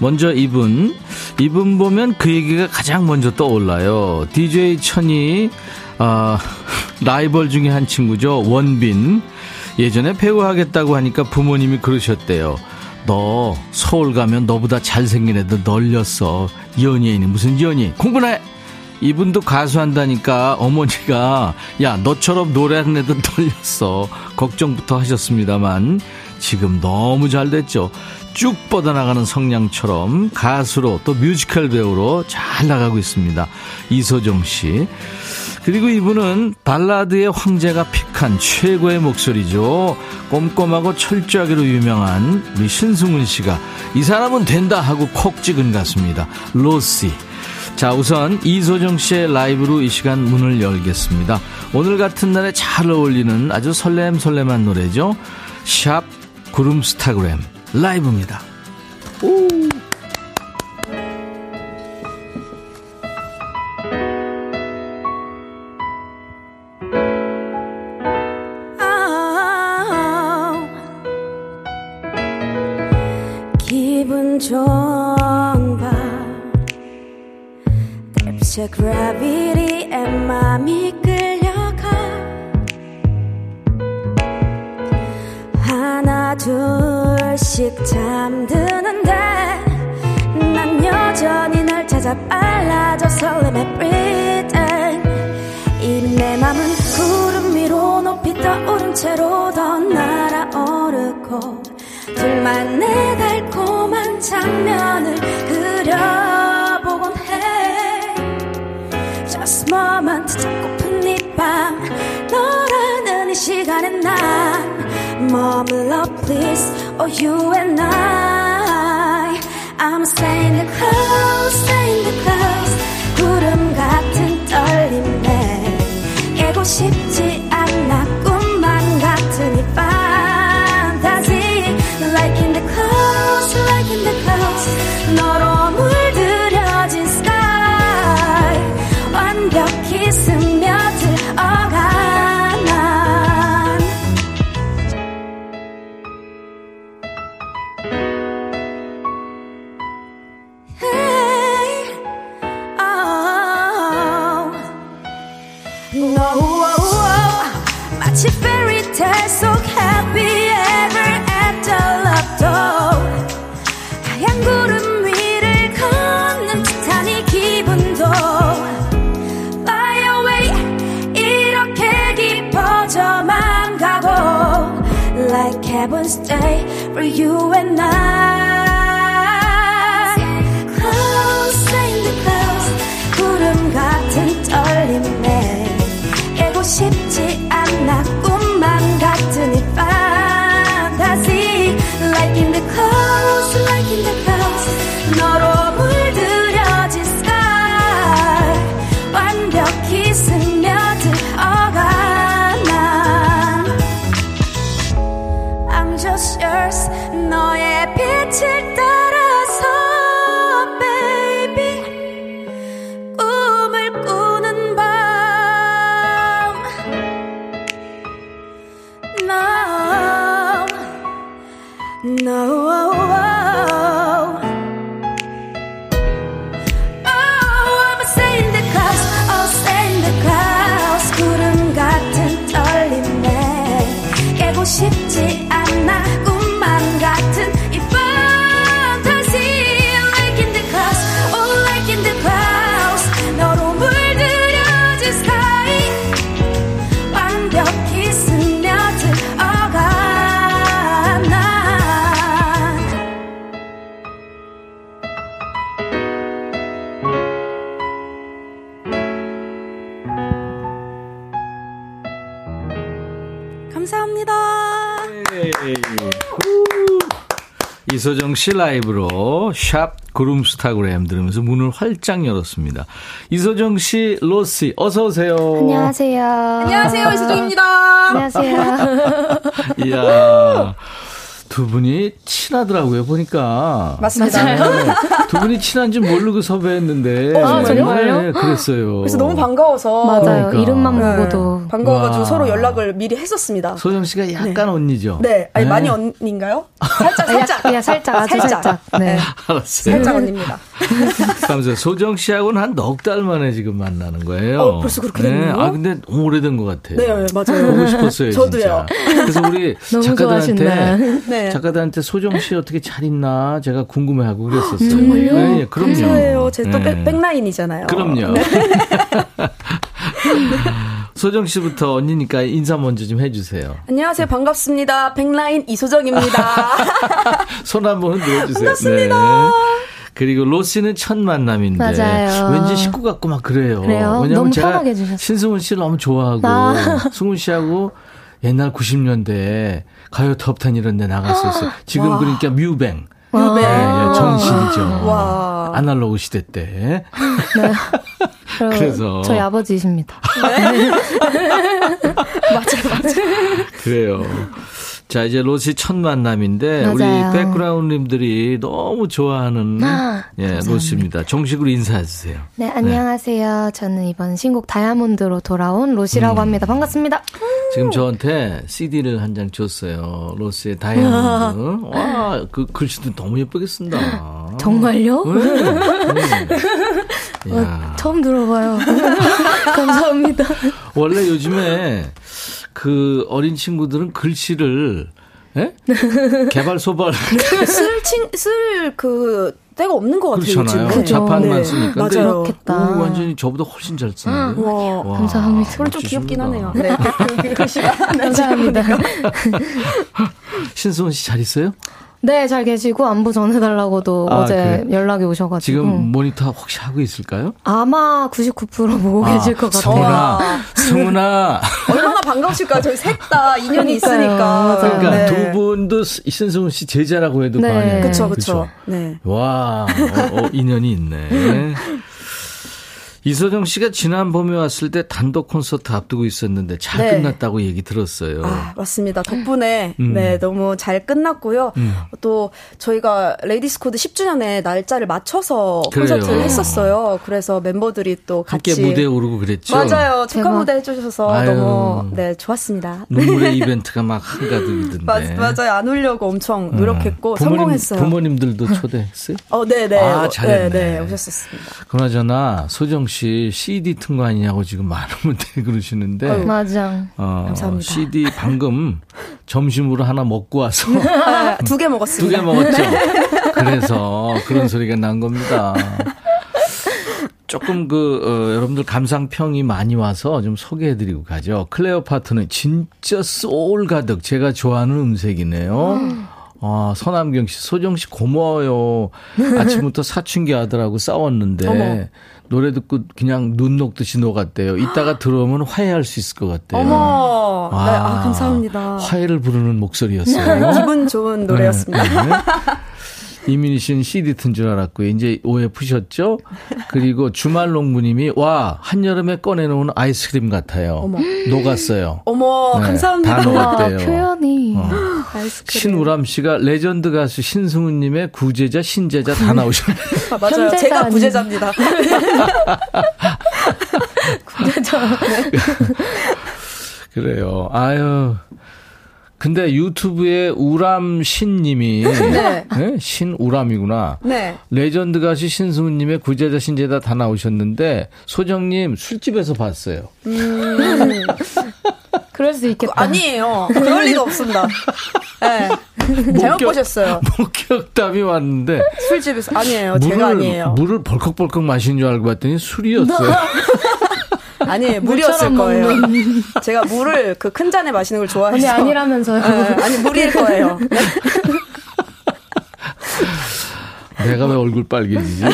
먼저 이분 이분 보면 그 얘기가 가장 먼저 떠올라요. DJ 천이 어, 라이벌 중에 한 친구죠. 원빈 예전에 배우 하겠다고 하니까 부모님이 그러셨대요. 너 서울 가면 너보다 잘생긴 애들 널렸어. 연예인이 무슨 연예인. 공부나 해! 이분도 가수한다니까 어머니가 야 너처럼 노래하는 애들 널렸어. 걱정부터 하셨습니다만 지금 너무 잘 됐죠. 쭉 뻗어나가는 성량처럼 가수로 또 뮤지컬 배우로 잘 나가고 있습니다. 이소정 씨. 그리고 이분은 발라드의 황제가 pick한 최고의 목소리죠. 꼼꼼하고 철저하기로 유명한 우리 신승훈 씨가 이 사람은 된다 하고 콕 찍은 가수입니다. 로시. 자, 우선 이소정 씨의 라이브로 이 시간 문을 열겠습니다. 오늘 같은 날에 잘 어울리는 아주 설렘설렘한 노래죠. 샵 구름스타그램 라이브입니다. 오. 머물러 please oh you and I I'm staying close staying close 구름 같은 떨림에 깨고 싶지 않아 꿈만 같은 이 fantasy like in the clouds like in the clouds 너로 싶지 않아 이소정 씨 라이브로 샵 구름스타그램 들으면서 문을 활짝 열었습니다. 이소정 씨, 로시, 어서 오세요. 안녕하세요. 안녕하세요, 이수정입니다. 안녕하세요. 이야. 두 분이 친하더라고요, 보니까. 맞습니다. 네, 두 분이 친한지 모르고 섭외했는데. 어, 정말요? 네, 그랬어요. 그래서 너무 반가워서 맞아요. 그러니까. 이름만 네, 보고도. 반가워가지고 와. 서로 연락을 미리 했었습니다. 소정 씨가 약간 언니죠? 네, 아니 네. 많이 언니인가요? 살짝, 살짝. 야, 살짝, 아주 살짝. 네. 알았어요. 살짝 언니입니다. 감사해요. 소정 씨하고는 한 넉 달 만에 지금 만나는 거예요. 어, 벌써 그렇게 됐네요? 아, 근데 오래된 것 같아요. 네, 맞아요. 보고 싶었어요. 저도요. 진짜. 그래서 우리 작가들한테 네. 네. 작가들한테 소정 씨 어떻게 잘 있나 제가 궁금해하고 그랬었어요. 정말요? 네, 예, 그럼요. 감사해요. 제또 네. 백라인이잖아요. 그럼요. 소정 씨부터 언니니까 인사 먼저 좀 해주세요. 안녕하세요. 반갑습니다. 백라인 이소정입니다. 손 한번 흔들어주세요. 반갑습니다. 네. 그리고 로 씨는 첫 만남인데 맞아요. 왠지 식구 같고 막 그래요. 그래요? 왜냐면 너무 제가 편하게 해주셨어요. 신승훈 씨를 너무 좋아하고 아. 승훈 씨하고 옛날 90년대에 가요 톱텐 이런 데 나갔었어요. 지금 그러니까 뮤뱅. 뮤뱅. 네, 예, 전신이죠. 와. 아날로그 시대 때. 네. 그래서. 저희 아버지이십니다. 맞아요, 맞아요. 그래요. 자, 이제 로시 첫 만남인데, 우리 맞아요. 백그라운드님들이 너무 좋아하는, 아, 예, 감사합니다. 로시입니다. 정식으로 인사해 주세요. 네, 안녕하세요. 저는 이번 신곡 다이아몬드로 돌아온 로시라고 음. 합니다. 반갑습니다. 지금 저한테 CD를 한 장 줬어요. 로스의 다이아몬드. 와, 그 글씨도 너무 예쁘게 쓴다. 정말요? 네. 네. 야, 처음 들어봐요. 감사합니다. 원래 요즘에 그 어린 친구들은 글씨를 예? 개발 소발 쓸, 친, 쓸, 그, 때가 없는 것 같아요, 그렇잖아요. 요즘에. 자판만 네. 쓰니까. 맞아요. 그렇겠다. 오, 완전히 저보다 훨씬 잘 쓰는데. 와. 와, 감사합니다. 그건 좀 귀엽긴. 하네요. 네. 그, 그, 글씨가. 감사합니다. 신수원 씨 잘 있어요? 네, 잘 계시고 안부 전해달라고도 아, 어제 그래요? 연락이 오셔가지고. 지금 모니터 혹시 하고 있을까요? 아마 99% 보고 계실 것 같아요. 승훈아, 승훈아. 얼마나 반가우실까. 저희 셋 다 인연이. 있으니까. 그러니까 네. 두 분도 신승훈 씨 제자라고 해도 네. 과언이 아니에요. 그쵸, 그쵸? 그쵸. 네. 와, 어, 어, 인연이 있네. 이소정 씨가 지난 봄에 왔을 때 단독 콘서트 앞두고 있었는데 잘 네. 끝났다고 얘기 들었어요. 아, 맞습니다. 덕분에 음. 네, 너무 잘 끝났고요. 또 저희가 레이디스 코드 10주년에 날짜를 맞춰서 그래요. 콘서트를 했었어요. 그래서 멤버들이 또 같이 함께 무대에 오르고 그랬죠. 맞아요. 축하 대박. 무대 해 주셔서 아유. 너무 네, 좋았습니다. 눈물의 이벤트가 막 한가득이던데. 맞, 맞아요. 안 울려고 엄청 노력했고 네. 부모님, 성공했어요. 부모님들도 초대했어요? 어, 네, 네. 아, 잘했네. 네, 네, 오셨었습니다. 그나저나 소정 씨 CD 튼 거 아니냐고 지금 많은 분들이 그러시는데 아유. 맞아. 어, 감사합니다. CD 방금 점심으로 하나 먹고 와서 아, 두개두 먹었습니다. 개 먹었죠. 그래서 그런 소리가 난 겁니다. 조금 그 어, 여러분들 감상평이 많이 와서 좀 소개해드리고 가죠. 클레오파트는 진짜 소울 가득 제가 좋아하는 음색이네요. 아, 서남경 씨, 소정 씨 고마워요. 아침부터 사춘기 아들하고 싸웠는데 어머. 노래 듣고 그냥 눈 녹듯이 녹았대요. 이따가 들어오면 화해할 수 있을 것 같대요. 어머. 네, 아, 아, 감사합니다. 화해를 부르는 목소리였어요. 기분 좋은 노래였습니다. 네, 네. 이민희 씨는 CD 튼 줄 알았고요. 이제 오해 푸셨죠? 그리고 주말 농부님이 와 한여름에 꺼내놓은 아이스크림 같아요. 어머. 녹았어요. 어머, 네, 감사합니다. 다 와, 녹았대요. 표현이. 어. 아이스크림. 신우람 씨가 레전드 가수 신승훈님의 구제자 신제자 다 나오셨네요. 아, 맞아요. 제가 아닌- 부제자입니다. 그래요. 아유. 근데 유튜브에 우람신님이 네. 네? 신우람이구나. 네. 레전드 가수 신승훈님의 구제자 신제자 다 나오셨는데 소정님 술집에서 봤어요. 그럴 수 있겠다. 아니에요. 그럴 리가 없습니다. 네. 잘못 목격- 보셨어요. 목격담이 왔는데 술집에서. 아니에요. 제가 아니에요. 물을 벌컥벌컥 마시는 줄 알고 봤더니 술이었어요. 아니에요. 물이었을 거예요. 제가 물을 그 큰 잔에 마시는 걸 아니, 좋아해서. 아니라면서요. 네, 아니, 물일 거예요. 네. 내가 왜 얼굴 빨개지지?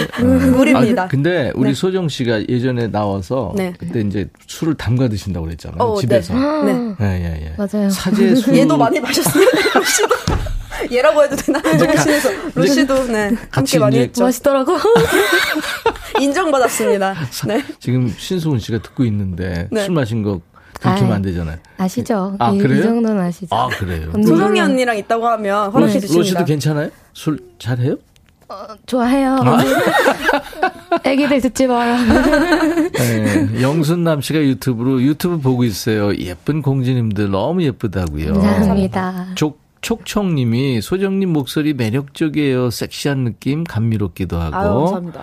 물입니다. 아, 근데 우리 네. 소정 씨가 예전에 나와서 네. 그때 이제 술을 담가 드신다고 그랬잖아요. 어, 집에서. 네. 네. 예, 예, 예. 맞아요. 사제 술. 얘도 많이 마셨어요. 로시도. 얘라고 해도 되나? 로시에서. 로시도, 네. 같이 함께 많이 했죠. 멋있더라고. 인정받았습니다. 네. 지금 신수훈 씨가 듣고 있는데 네. 술 마신 거 들키면 아이, 안 되잖아요. 아시죠? 아, 이, 그래요? 이 정도는 아시죠? 아, 그래요? 음, 소정이 언니랑 있다고 하면 허락해 로시, 주십니다. 로시도 괜찮아요? 술 잘해요? 좋아해요. 아. 애기들 듣지 마요. 네, 영순남 씨가 유튜브로 유튜브 보고 있어요. 예쁜 공주님들 너무 예쁘다고요. 감사합니다. 족 촉청님이 소정님 목소리 매력적이에요. 섹시한 느낌, 감미롭기도 하고. 아유, 감사합니다.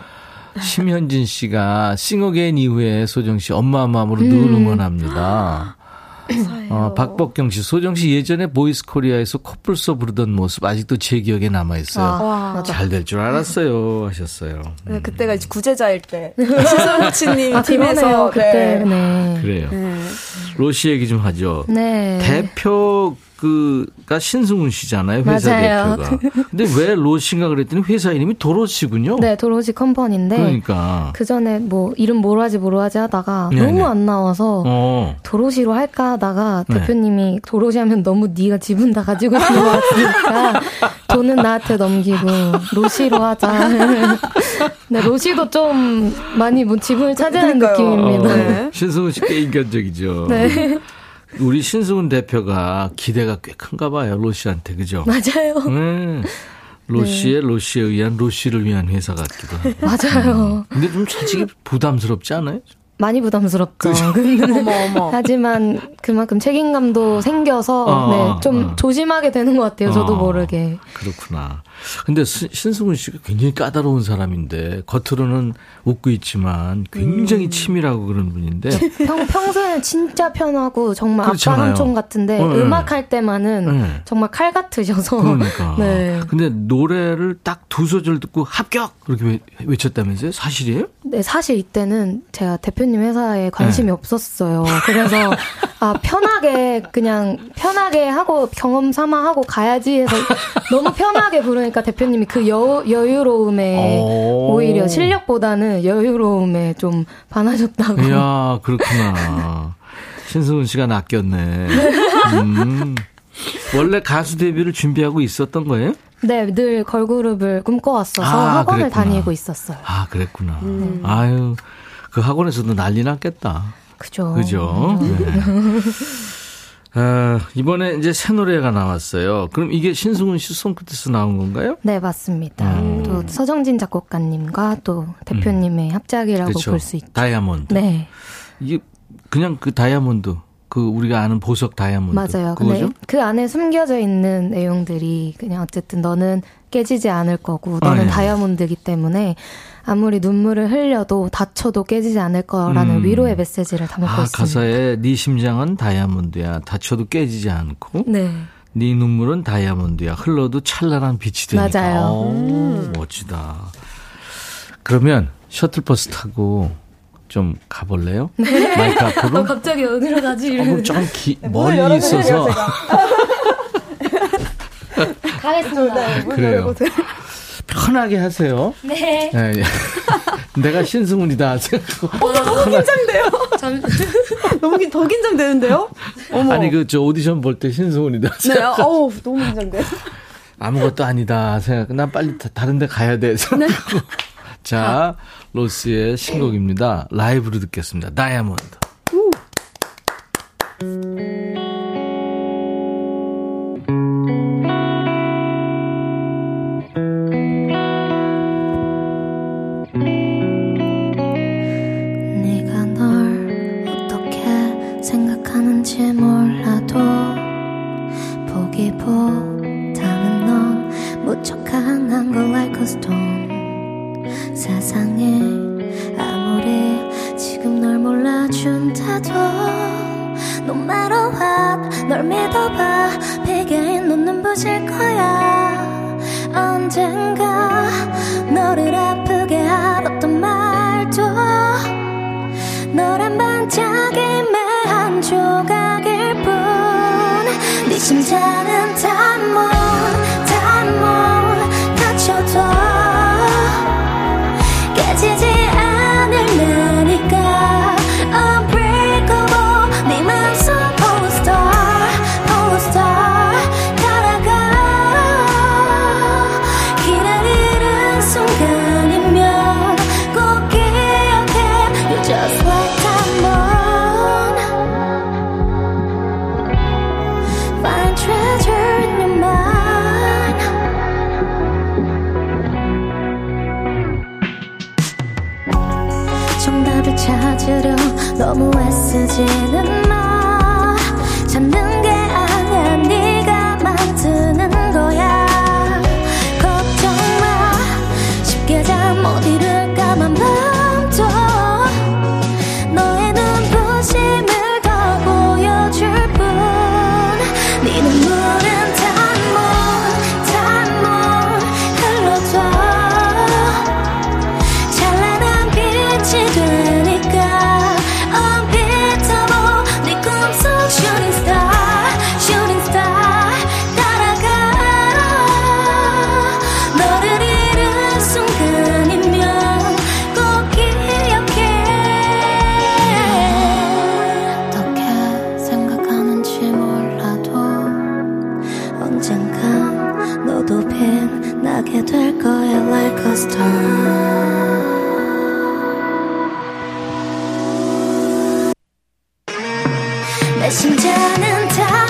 심현진 씨가 싱어게인 이후에 소정 씨 엄마 마음으로 늘 응원합니다. 어, 박복경 씨, 소정 씨 예전에 보이스 코리아에서 코뿔소 부르던 모습 아직도 제 기억에 남아 있어요. 와. 잘될 줄 알았어요 하셨어요. 네, 그때가 이제 구제자일 때 신승훈 코치님 아, 팀에서. 그때, 네. 네. 그래요. 네. 로시 얘기 좀 하죠. 네. 대표 그가 신승훈 씨잖아요. 회사 맞아요. 대표가. 근데 왜 로시인가 그랬더니 회사 이름이 도로시군요. 네, 도로시 컴퍼니인데. 그러니까. 그 전에 뭐 이름 뭐로 하지 뭐로 하지 하다가 네네. 너무 안 나와서 어. 도로시로 할까 하다가 네. 대표님이 도로시 하면 너무 네가 지분 다 가지고 있는 것 같으니까 돈은 나한테 넘기고 로시로 하자. 네, 로시도 좀 많이 뭐 지분을 차지하는 그러니까요. 느낌입니다. 네. 신승훈 씨 꽤 인간적이죠. 네. 우리 신승훈 대표가 기대가 꽤 큰가 봐요. 로시한테. 그죠? 맞아요. 네. 로시의 로시에 의한 로시를 위한 회사 같기도 하고. 맞아요. 근데 좀 솔직히 부담스럽지 않아요? 많이 부담스럽죠. 근데 어머 어머. 하지만 그만큼 책임감도 생겨서 어, 네, 좀 어. 조심하게 되는 것 같아요. 저도 어, 모르게. 그렇구나. 근데 스- 신승훈 씨가 굉장히 까다로운 사람인데 겉으로는 웃고 있지만 굉장히 음. 치밀하고 그런 분인데 평, 평소에는 진짜 편하고 정말 그렇잖아요. 아빠 삼촌 같은데 어, 네. 음악 할 때만은 네. 정말 칼 같으셔서 그러니까. 네. 근데 노래를 딱 두 소절 듣고 합격 그렇게 외- 외쳤다면서요? 사실이에요? 네, 사실 이때는 제가 대표님 회사에 관심이 네. 없었어요. 그래서 아 편하게 그냥 편하게 하고 경험 삼아 하고 가야지 해서 너무 편하게 부르니까 대표님이 그 여, 여유로움에 오. 오히려 실력보다는 여유로움에 좀 반하셨다고. 이야 그렇구나. 신승훈 씨가 낚였네. 음. 원래 가수 데뷔를 준비하고 있었던 거예요? 네, 늘 걸그룹을 꿈꿔왔어서 아, 학원을 그랬구나. 다니고 있었어요. 아 그랬구나. 음. 아유 그 학원에서도 난리 났겠다. 그죠. 그죠? 네. 아, 이번에 이제 새 노래가 나왔어요. 그럼 이게 신승훈 씨 손끝에서 나온 건가요? 네, 맞습니다. 음. 또 서정진 작곡가님과 또 대표님의 합작이라고 그렇죠. 볼수 있죠. 다이아몬드. 네, 이게 그냥 그 다이아몬드. 그 우리가 아는 보석 다이아몬드. 맞아요. 그거죠? 근데 그 안에 숨겨져 있는 내용들이 그냥 어쨌든 너는 깨지지 않을 거고 너는 아, 예. 다이아몬드이기 때문에 아무리 눈물을 흘려도 다쳐도 깨지지 않을 거라는 음. 위로의 메시지를 담고 아, 있습니다. 가사에 네 심장은 다이아몬드야. 다쳐도 깨지지 않고. 네. 네 눈물은 다이아몬드야. 흘러도 찬란한 빛이 되니까. 맞아요. 오, 음. 멋지다. 그러면 셔틀버스 타고 좀 가볼래요? 마이크 앞으로? 어, 갑자기 어디로 가지? 어, 좀 기, 네, 멀리 있어서. 가겠습니다. 그래요. 편하게 하세요. 네. 예, 예. 내가 신승훈이다 생각하고. 너무 긴장돼요. 너무 긴, 더 긴장되는데요? 어머. 아니 그 저 오디션 볼 때 신승훈이다. 네, 어우, 너무 긴장돼. 아무것도 아니다 생각. 난 빨리 다- 다른 데 가야 돼 생각하고. 자, 로스의 신곡입니다. 라이브로 듣겠습니다. 다이아몬드. 네 강한 걸 like a stone 세상에 아무리 지금 널 몰라준다도 No matter what 널 믿어봐. 베개인 눈 눈부실 거야. 언젠가 너를 아프게 하던 말도 너란 반짝임의 한 조각일 뿐네 심장은 단문 단 애쓰지는 내 심장은 단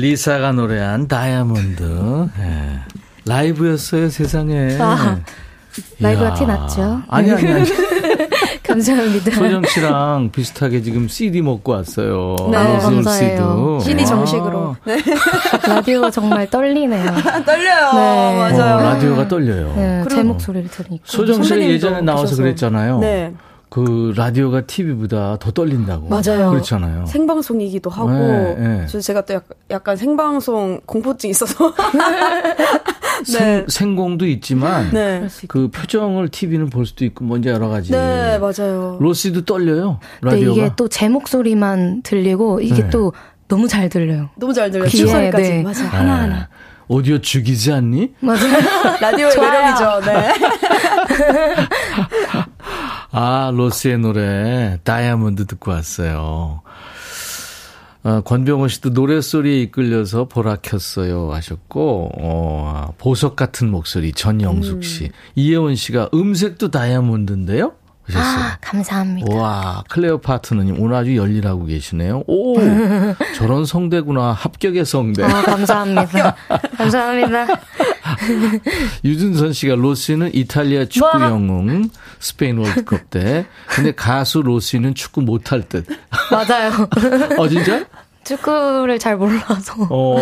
리 리사가 노래한 다이아몬드. 예. 라이브였어요, 세상에. 아, 라이브가 이야. 티 났죠? 아니, 아니, 아니. 감사합니다. 소정 씨랑 비슷하게 지금 CD 먹고 왔어요. 네, 감사해요. CD 아. 정식으로. 네. 라디오 정말 떨리네요. 떨려요. 네. 맞아요. 어, 라디오가 떨려요. 네, 제 목소리를 들으니까. 소정 씨가 선배님도 예전에 나와서 계셔서. 그랬잖아요. 네. 그 라디오가 TV보다 더 떨린다고. 맞아요. 그렇잖아요. 생방송이기도 하고 네, 네. 그래서 제가 또 약간, 약간 생방송 공포증 있어서 네. 생, 생공도 있지만 네. 그 표정을 TV는 볼 수도 있고 뭔지 여러 가지. 네, 맞아요. 로시도 떨려요. 근데 라디오가. 이게 또 제 목소리만 들리고 이게 네. 또 너무 잘 들려요. 너무 잘 들려요. 귀에, 추소리까지. 네. 맞아요. 네. 하나하나. 오디오 죽이지 않니? 맞아요. 라디오의 매력이죠. 네. 아, 로스의 노래, 다이아몬드 듣고 왔어요. 어, 권병호 씨도 노래소리에 이끌려서 보라 켰어요 하셨고, 어, 보석 같은 목소리, 전영숙 씨. 이혜원 씨가 음색도 다이아몬드인데요? 하셨어요. 아, 감사합니다. 와, 클레오 파트너님, 오늘 아주 열일하고 계시네요. 오, 저런 성대구나. 합격의 성대. 아, 감사합니다. 감사합니다. 유준선 씨가 로시는 이탈리아 축구 뭐? 영웅 스페인 월드컵 때. 근데 가수 로시는 축구 못할 듯. 맞아요. 어 진짜? 축구를 잘 몰라서. 어.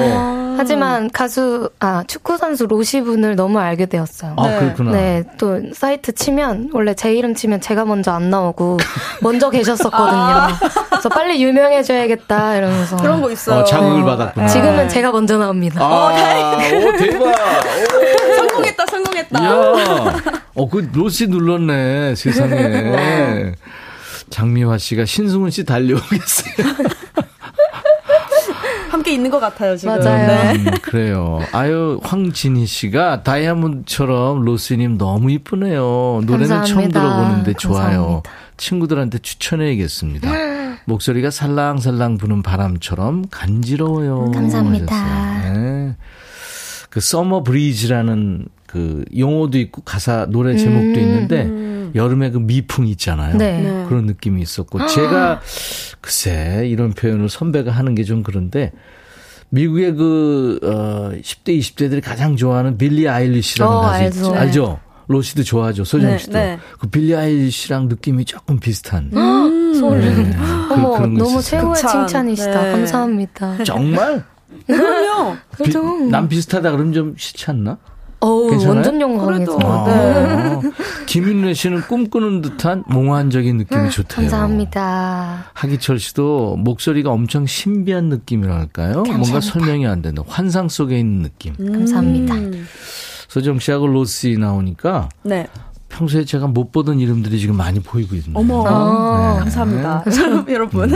하지만 가수, 아, 축구 선수 로시 분을 너무 알게 되었어요. 아 그렇구나. 네, 또 사이트 치면 원래 제 이름 치면 제가 먼저 안 나오고 먼저 계셨었거든요. 그래서 빨리 유명해져야겠다 이러면서 그런 거 있어요. 어, 자극을 받았구나. 지금은 제가 먼저 나옵니다. 아, 오 대박. 성공했다, 성공했다. 이야. 어, 그 로시 눌렀네 세상에. 장미화 씨가 신승훈 씨 달려오겠어요. 함께 있는 것 같아요, 지금. 맞아요. 네. 음, 그래요. 아유, 황진희 씨가 다이아몬드처럼 로스님 너무 이쁘네요. 노래는 처음 감사합니다. 들어보는데 좋아요. 감사합니다. 친구들한테 추천해야겠습니다. 목소리가 살랑살랑 부는 바람처럼 간지러워요. 감사합니다. 네. 그 Summer Breeze라는 그 용어도 있고 가사 노래 제목도 있는데 여름에 그 미풍 있잖아요. 네. 네. 그런 느낌이 있었고 제가 글쎄 이런 표현을 선배가 하는 게 좀 그런데 미국의 그 어, 10대 20대들이 가장 좋아하는 빌리 아일리시라는 어, 가수 알죠. 있죠. 네. 알죠? 로시도 좋아하죠. 소정 네, 씨도. 네. 그 빌리 아일리시랑 느낌이 조금 비슷한. 소름. 네, 그- 어머, 그런 거 너무 있었어요. 최고의. 칭찬이시다. 네. 감사합니다. 정말? 그럼요. 비-. 남 비슷하다 그러면 좀 싫지 않나? 어우, 괜찮아요? 완전 영광이죠. 아, 네. 김윤래 씨는 꿈꾸는 듯한 몽환적인 느낌이 좋대요. 감사합니다. 하기철 씨도 목소리가 엄청 신비한 느낌이랄까요? 뭔가 설명이 안 된다. 환상 속에 있는 느낌. 감사합니다. 소정 씨하고 로시 나오니까 네. 평소에 제가 못 보던 이름들이 지금 많이 보이고 있네요. 어머. 어, 네. 감사합니다. 여러분.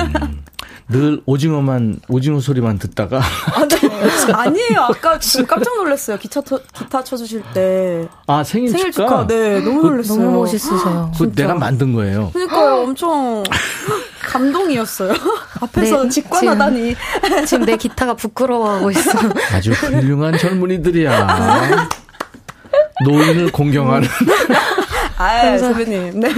늘 오징어만 오징어 소리만 듣다가 아, 네. 아니에요. 아까 지금 깜짝 놀랐어요. 기타, 터, 기타 쳐주실 때. 아 생일, 생일 축하. 축하. 네, 너무 놀랐어요. 너무 멋있으세요. 그 내가 만든 거예요. 그러니까요. 엄청 감동이었어요. 앞에서 네, 직관하다니. 지금 내 기타가 부끄러워하고 있어. 아주 훌륭한 젊은이들이야. 노인을 공경하는 아, 선배님. 네.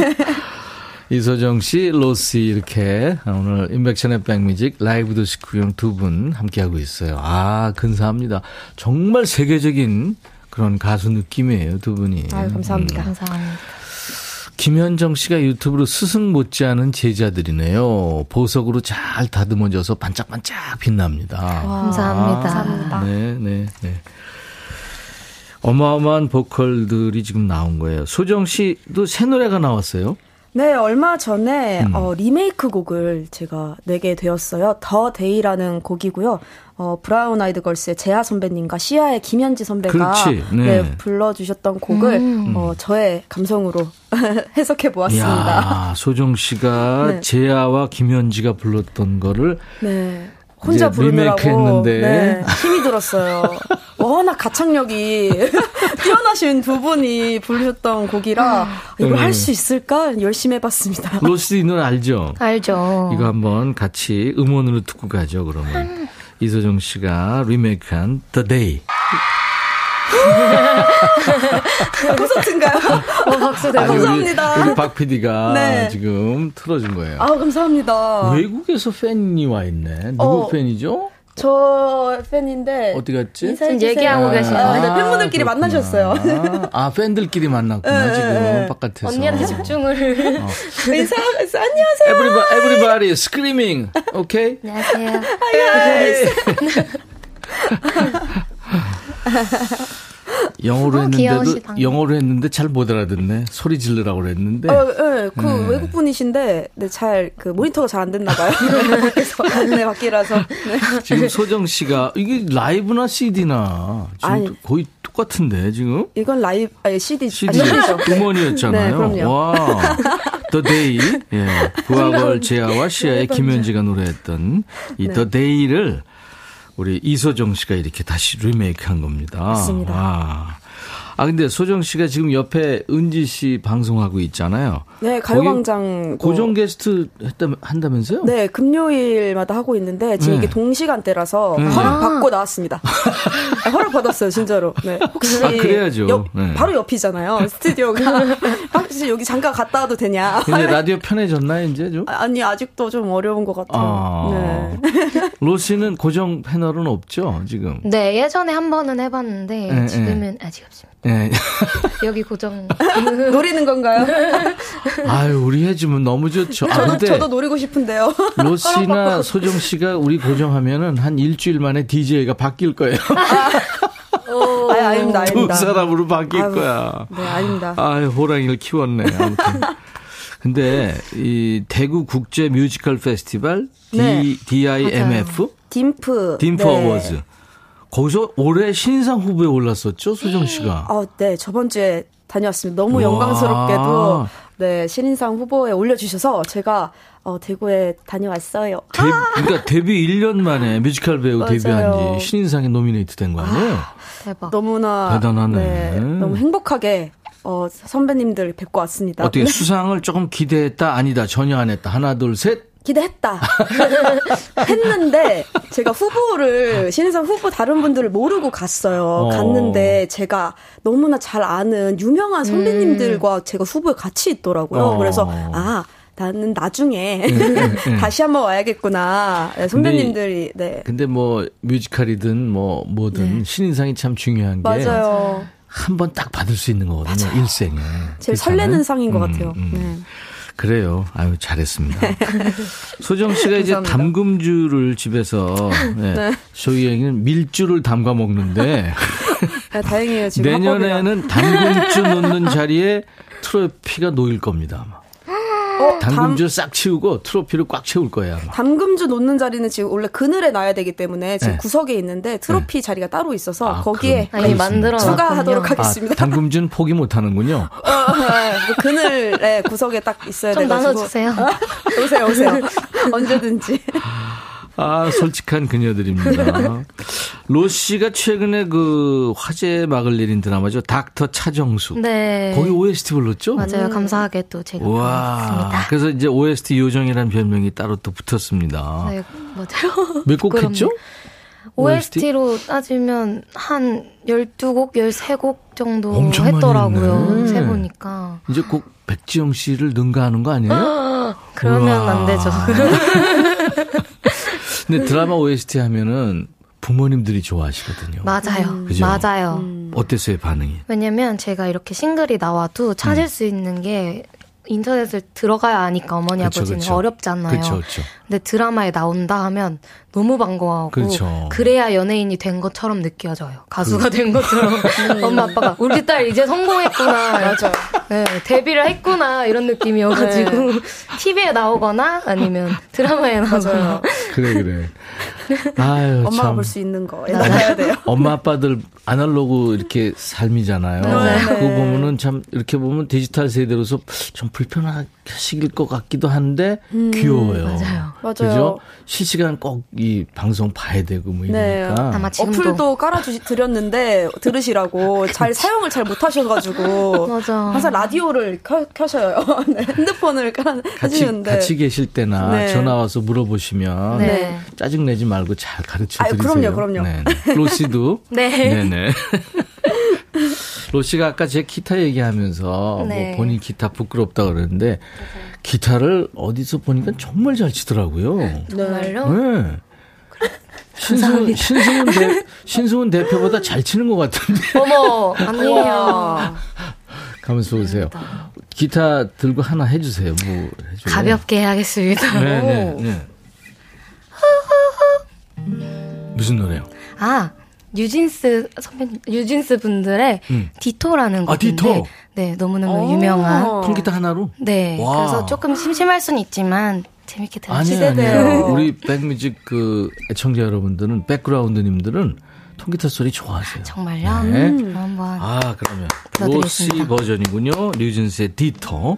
이소정 씨, 로시 이렇게 오늘 인백션의 백뮤직 라이브 도시 구경 두 분 함께하고 있어요. 아 근사합니다. 정말 세계적인 그런 가수 느낌이에요 두 분이. 아유, 감사합니다. 음. 감사합니다. 김현정 씨가 유튜브로 스승 못지않은 제자들이네요. 보석으로 잘 다듬어져서 반짝반짝 빛납니다. 감사합니다. 네, 네, 네. 어마어마한 보컬들이 지금 나온 거예요. 소정 씨도 새 노래가 나왔어요. 네, 얼마 전에 음. 어, 리메이크 곡을 제가 내게 되었어요. The Day라는 곡이고요. 어, 브라운 아이드 걸스의 제아 선배님과 씨야의 김연지 선배가 그렇지, 네. 네, 불러주셨던 곡을 어, 저의 감성으로 해석해 보았습니다. 이야, 소정 씨가 네. 제아와 김연지가 불렀던 거를 네. 혼자 부르느라고 리메이크했는데. 네, 힘이 들었어요. 워낙 가창력이 뛰어나신 두 분이 부르셨던 곡이라 이걸 네. 할수 있을까 열심히 해봤습니다. 로스 이 노래 알죠? 알죠. 이거 한번 같이 음원으로 듣고 가죠, 그러면. 이소정 씨가 리메이크한 The Day. 콘서트인가요? 어, 박수 대박. 아니, 우리, 감사합니다. 우리 박 PD가 네. 지금 틀어준 거예요. 아 감사합니다. 외국에서 팬이 와 있네. 누구 어. 팬이죠? 저 팬인데 어디 갔지? 지금 얘기하고 주세요. 계신 아? 네, 팬분들끼리 그렇구나. 만나셨어요. 아, 팬들끼리 만났구나, 네, 지금, 네. 바깥에서. 언니한테 집중을. 인사 안녕하세요. Everybody, everybody screaming. Okay? 안녕하세요. 영어로 어, 했는데도, 귀여우시다. 영어로 했는데 잘 못 알아듣네. 소리 지르라고 그랬는데. 어, 네, 그 네. 외국 분이신데 네, 잘그 모니터가 잘 안 됐나 봐요. 그래서 네 밖이라서 네. 지금 소정 씨가, 이게 라이브나 CD나, 지금 아니. 또 거의 똑같은데, 지금? 이건 라이브 아니 CD CD. 음원이었잖아요. 네. 와. The Day. 예. 부하걸 재하와 시아의 김현지가 노래했던 이 The Day를 우리 이소정 씨가 이렇게 다시 리메이크 한 겁니다. 맞습니다. 와. 아, 근데 소정 씨가 지금 옆에 은지 씨 방송하고 있잖아요. 네 가요광장 고정 게스트 했다, 한다면서요? 네 금요일마다 하고 있는데 지금 네. 이게 동시간대라서 네. 허락 받고 나왔습니다. 아, 허락 받았어요 진짜로. 네 혹시 아, 그래야죠. 옆- 네. 바로 옆이잖아요 스튜디오가. 혹시 여기 잠깐 갔다 와도 되냐? 근데 라디오 편해졌나요, 이제 좀? 아니 아직도 좀 어려운 것 같아요. 아. 네. 로 씨는 고정 패널은 없죠, 지금? 네, 예전에 한 번은 해봤는데 네, 지금은 아직 없습니다. 예. 여기 고정. 노리는 건가요? 아유, 우리 해주면 너무 좋죠. 아, 저도 근데 저도 노리고 싶은데요. 로 씨나 소정 씨가 우리 고정하면은 한 일주일 만에 DJ가 바뀔 거예요. 아니, 아닙니다, 두 아닙니다. 사람으로 바뀔 아유, 거야. 네, 아닙니다. 아유, 호랑이를 키웠네. 아무튼. 근데 이 대구 국제 뮤지컬 페스티벌 네. D, DIMF 딤프. 딤프 네. 어워즈. 거기서 올해 신상 후보에 올랐었죠, 소정 씨가. 어, 네, 저번 주에 다녀왔습니다. 너무 와. 영광스럽게도 네 신인상 후보에 올려 주셔서 제가 어, 대구에 다녀왔어요. 데, 그러니까 데뷔 1년 만에 뮤지컬 배우 맞아요. 데뷔한 지 신인상에 nominate 된 거 아니에요? 대박. 너무나 대단하네. 네, 너무 행복하게 어, 선배님들 뵙고 왔습니다. 어떻게 네, 수상을 조금 기대했다 아니다 전혀 안 했다 하나 둘 셋. 기대했다. 했는데 제가 후보를 신인상 후보 다른 분들을 모르고 갔어요. 어. 갔는데 제가 너무나 잘 아는 유명한 선배님들과 제가 후보에 같이 있더라고요. 어. 그래서 아 나는 나중에 네. 다시 한번 와야겠구나. 네, 선배님들이 네 근데 뭐 뮤지컬이든 뭐 뭐든 신인상이 참 중요한 게한 맞아요. 번딱 받을 수 있는 거거든요 일생에. 제일 그렇잖아요? 설레는 상인 것 음, 같아요. 음. 네. 그래요. 아유 잘했습니다. 소정 씨가 이제. 담금주를 집에서 네. 소위 얘기는 밀주를 담가 먹는데 네, 다행이에요. 지금. 내년에는 담금주 놓는 자리에 트로피가 놓일 겁니다. 아마. 어, 담, 담금주 싹 치우고 트로피를 꽉 채울 거예요. 아마. 담금주 놓는 자리는 지금 원래 그늘에 놔야 되기 때문에 지금 네. 구석에 있는데 트로피 자리가 따로 있어서 아, 거기에 아, 그렇습니다. 만들어 추가하도록 놨군요. 하겠습니다. 아, 담금주는 포기 못 하는군요. 어, 네, 그 그늘에 구석에 딱 있어야 좀 돼가지고 나눠주세요. 오세요 오세요 언제든지 아, 솔직한 그녀들입니다. 로 씨가 최근에 그 화제 막을 내린 드라마죠. 닥터 차정수. 네. 거기 OST 불렀죠? 맞아요. 감사하게 또 제가 와. 그래서 이제 OST 요정이라는 별명이 따로 또 붙었습니다. 네, 맞아요. 몇 곡. 했죠? OST로 따지면 한 12곡, 13곡 정도 했더라고요. 했네. 세보니까. 이제 꼭 백지영 씨를 능가하는 거 아니에요? 그러면 우와. 안 되죠. 근데 드라마 OST 하면은 부모님들이 좋아하시거든요. 맞아요. 그죠? 맞아요. 어땠어요, 반응이? 왜냐면 제가 이렇게 싱글이 나와도 찾을 수 있는 게 인터넷을 들어가야 하니까 어머니 그쵸, 아버지는 그쵸. 어렵잖아요. 그쵸, 그쵸. 근데 드라마에 나온다 하면 너무 반가워하고 그렇죠. 래야 연예인이 된 것처럼 느껴져요. 가수가 된 것처럼 엄마 아빠가 우리 딸 이제 성공했구나. 맞아. 네, 데뷔를 했구나 이런 느낌이어가지고 TV에 나오거나 아니면 드라마에 나오거나 그래 그래. 아유 엄마가 참. 볼수 있는 거 해야 돼요. 엄마 아빠들 아날로그 이렇게 삶이잖아요. 그거 네. 보면은 참 이렇게 보면 디지털 세대로서 좀 불편하실 것 같기도 한데 귀여워요. 맞아요. 맞아요. 그죠? 실시간 꼭 이 방송 봐야 되고 뭐 네. 이러니까. 아마 지금도 어플도 깔아주시 드렸는데 들으시라고 잘 사용을 잘 못하셔가지고 맞아. 항상 라디오를 켜, 켜셔요. 네, 핸드폰을 깔아 같이 계실 때나 네. 전화 와서 물어보시면 네. 짜증 내지 말고 잘 가르쳐 드리세요. 그럼요, 그럼요. 네. 로시도 네. 네네. 로시가 아까 제 기타 얘기하면서 네. 뭐 본인 기타 부끄럽다 그러는데 기타를 어디서 보니까 정말 잘 치더라고요. 정말요? 네. 신승훈, 신승훈, 대, 신승훈 대표보다 잘 치는 것 같은데. 어머 아니에요. 가면서 보세요. 기타 들고 하나 해주세요. 뭐 해줘요. 가볍게 하겠습니다. 네 네. 네. 무슨 노래요? 아 뉴진스 선배님 뉴진스 분들의 음. 디토라는 아, 곡인데 디토. 네 너무너무 오. 유명한 통기타 하나로? 네 와. 그래서 조금 심심할 수는 있지만 재밌게 아니에요, 들으시세요. 아니에요. 우리 백뮤직 그 애청자 여러분들은 백그라운드님들은 통기타 소리 좋아하세요. 정말요? 네. 음, 한번 아 그러면 로시. 버전이군요. 류진스의 디토.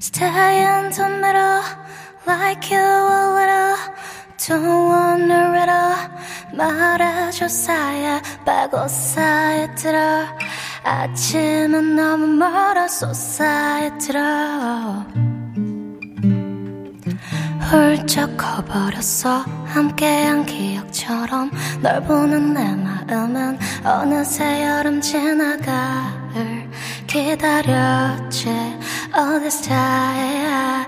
Stay in the middle, like you a little. Don't wanna riddle. 말아줘 사야 빠고 사야 들어. 아침은 너무 멀어 쏟사야 들어. 훌쩍 커버렸어 함께한 기 억처럼 널 보는 내 마음은 어느새 여름 지나 가을 기다렸지 All this time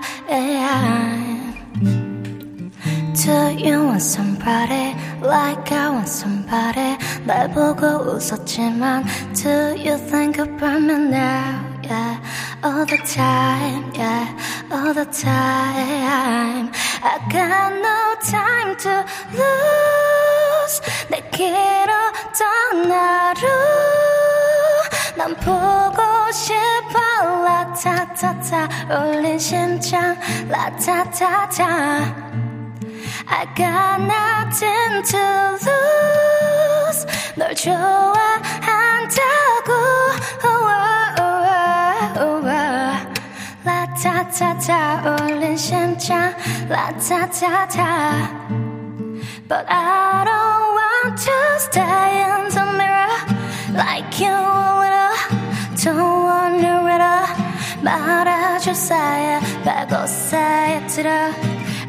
Do you want somebody like I want somebody 날 보고 웃었지만 Do you think about me now yeah all the time yeah all the time I got no time to lose 내 길었던 하루 난 보고 싶어 라타타타 울린 심장 라타타타 I got nothing to lose 널 좋아한다고 타타타 울린 심장 라타타타 But I don't want to stay in the mirror Like you will Don't wanna riddle 말아줘 사야 빠고 사야 들어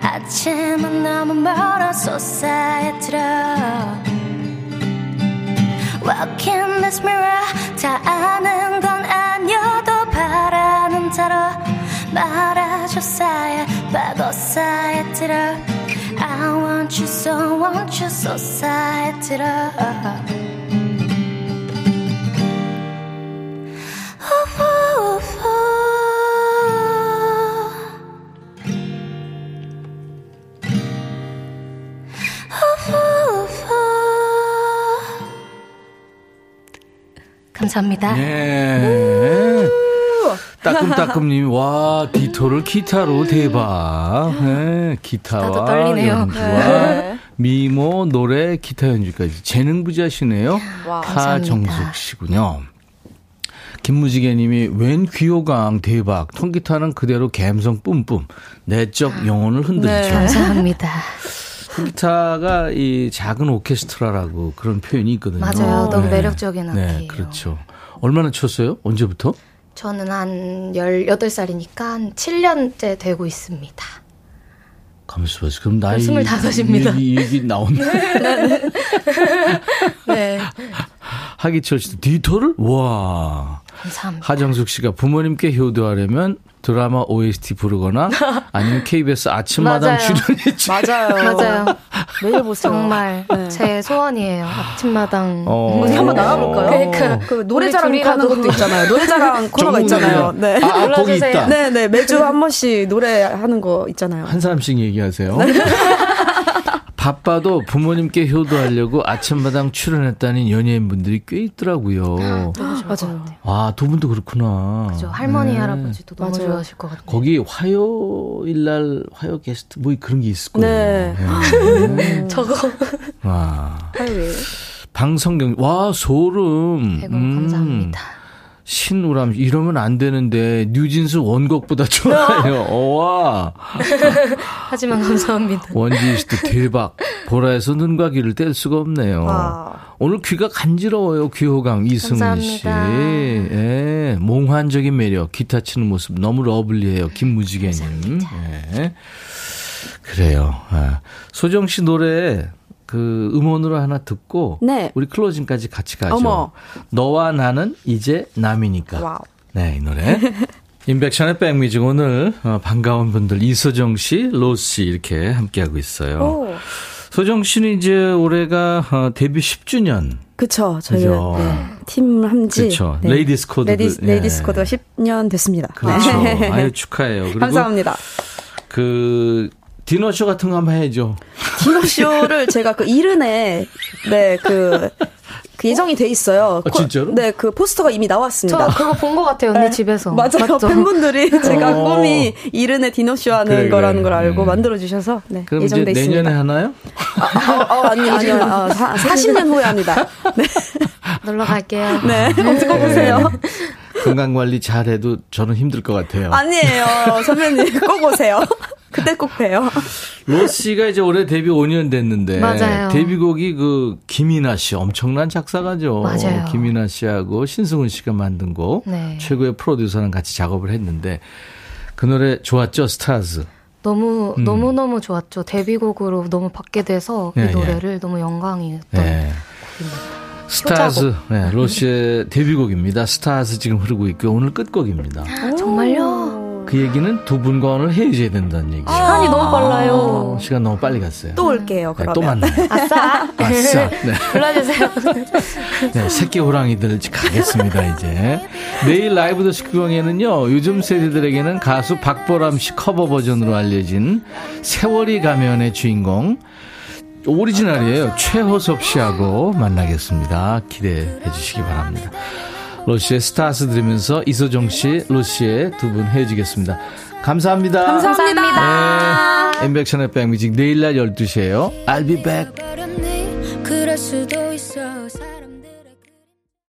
아침은 너무 멀어 쏟사야 들어 Walk in this mirror 다 아는 건 아니어도 바라는 대로 말아줘 빠고 사야 들어 I want you so want you so 들어 감사합니다. 네. 따끔따끔님이 와 디토를 기타로 대박. 네, 기타와. 연주와 네. 미모 노래 기타 연주까지 재능 부자시네요. 와, 타정숙 씨군요. 김무지개님이 웬 귀요강 대박. 통기타는 그대로 감성 뿜뿜. 내적 영혼을 흔들죠. 네. 감사합니다. 통기타가 이 작은 오케스트라라고 그런 표현이 있거든요. 맞아요. 너무 매력적인 네, 악기예요. 그렇죠. 얼마나 쳤어요? 언제부터? 저는 한 18살이니까 한 7년째 되고 있습니다. 가만있어 그럼 나이 25입니다. 얘기, 얘기 나온다. 네. 하기철 씨도 디토를? 와. 감사합니다. 하정숙 씨가 부모님께 효도하려면 드라마 OST 부르거나 아니면 KBS 아침마당 맞아요. 출연했지. 맞아요. 맞아요. 매일 보세요. 정말 네. 제 소원이에요. 아침마당. 어. 어디 한번 나가볼까요? 그러니까 그 노래자랑 우리 하는 둘이라도. 것도 있잖아요. 노래자랑 코너가 있잖아요. 네. 아, 아, 거기. 있다. 네, 네. 매주 한 번씩 노래하는 거 있잖아요. 한 사람씩 얘기하세요. 네. 바빠도 부모님께 효도하려고 아침마당 출연했다는 연예인분들이 꽤 있더라고요. 맞아요. 아, 두 분도 그렇구나. 그죠. 할머니, 네. 할아버지도 너무 맞아요. 좋아하실 것 같아요. 거기 화요일 날 화요 게스트 뭐 그런 게 있을 거예요. 네. 네. 저거. 와. 화요일. 방성경 와 소름. 아이고, 감사합니다. 신우람 이러면 안 되는데 뉴진스 원곡보다 좋아요. 와. 하지만 감사합니다. 원지 씨도 대박. 보라에서 눈과 귀를 뗄 수가 없네요. 와. 오늘 귀가 간지러워요. 귀호강 이승훈 씨. 감사합니다. 예, 몽환적인 매력. 기타 치는 모습 너무 lovely해요. 김무지개님. 예. 그래요. 아. 소정 씨 노래 그 음원으로 하나 듣고 네. 우리 closing까지 같이 가죠. 어머. 너와 나는 이제 남이니까. wow. 네, 이 노래. 임백천의 백뮤직 오늘 어, 반가운 분들 이소정 씨, 로시 씨 이렇게 함께하고 있어요. 오. 소정 씨는 이제 올해가 어, 데뷔 10주년. 그쵸. 저희. 네. 팀 함지. 그쵸. 레이디스 코드. 레이디스, 예. 레이디스 코드가 10년 됐습니다. 그렇죠. 네. 아유 축하해요. 그리고 감사합니다. 그 디너쇼 같은 거 한번 해야죠. 디너쇼를 제가 그 일흔에, 네, 그, 그 예정이 돼 있어요. 아, 진짜로? 네, 그 포스터가 이미 저 나왔습니다. 그거 본 것 같아요, 언니 집에서. 맞아요. 맞죠? 팬분들이 제가 어. 꿈이 이른에 디너쇼 하는 그래, 그래. 거라는 걸 알고 음. 만들어주셔서, 네, 그럼 이제 예정돼 있습니다. 내년에 하나요? 어, 어, 아니요, 아니요. 어, 사, 40년 후에 합니다. 네. 놀러 갈게요. 네. 어떻게 보세요? 건강 관리 잘해도 저는 힘들 것 같아요. 아니에요. 선배님, 꼭 오세요. 그때 꼭 봬요. 로스 씨가 이제 올해 데뷔 5년 됐는데 맞아요. 데뷔곡이 그 김이나 씨 엄청난 작사가죠. 맞아요. 김이나 씨하고 신승훈 씨가 만든 곡 네. 최고의 프로듀서랑 같이 작업을 했는데 그 노래 좋았죠, Stars. 너무, 음. 너무 너무 좋았죠. 데뷔곡으로 너무 받게 돼서 예, 이 예. 노래를 너무 영광이었던 네. 곡입니다. Stars, 네, 로시의 데뷔곡입니다. Stars 지금 흐르고 있고 오늘 끝곡입니다. 정말요? 그 얘기는 두 분과 오늘 헤어져야 된다는 얘기죠. 시간이 너무 빨라요. 시간 너무 빨리 갔어요. 또 올게요, 네, 그러면. 또 만나요. 아싸. 아싸. 네. 불러주세요. 네, 새끼 호랑이들 가겠습니다, 이제. 내일 라이브도 식후경에는요, 요즘 세대들에게는 가수 박보람 씨 커버 버전으로 알려진 세월이 가면의 주인공, 오리지널이에요. 최호섭 씨하고 만나겠습니다. 기대해 주시기 바랍니다. 로시의 Stars 들으면서 이소정 씨, 로시의 두 분 헤어지겠습니다. 감사합니다. 감사합니다. 네. 임백천의 백뮤직 내일 낮 12시에요. I'll be back. 그럴 수도 있어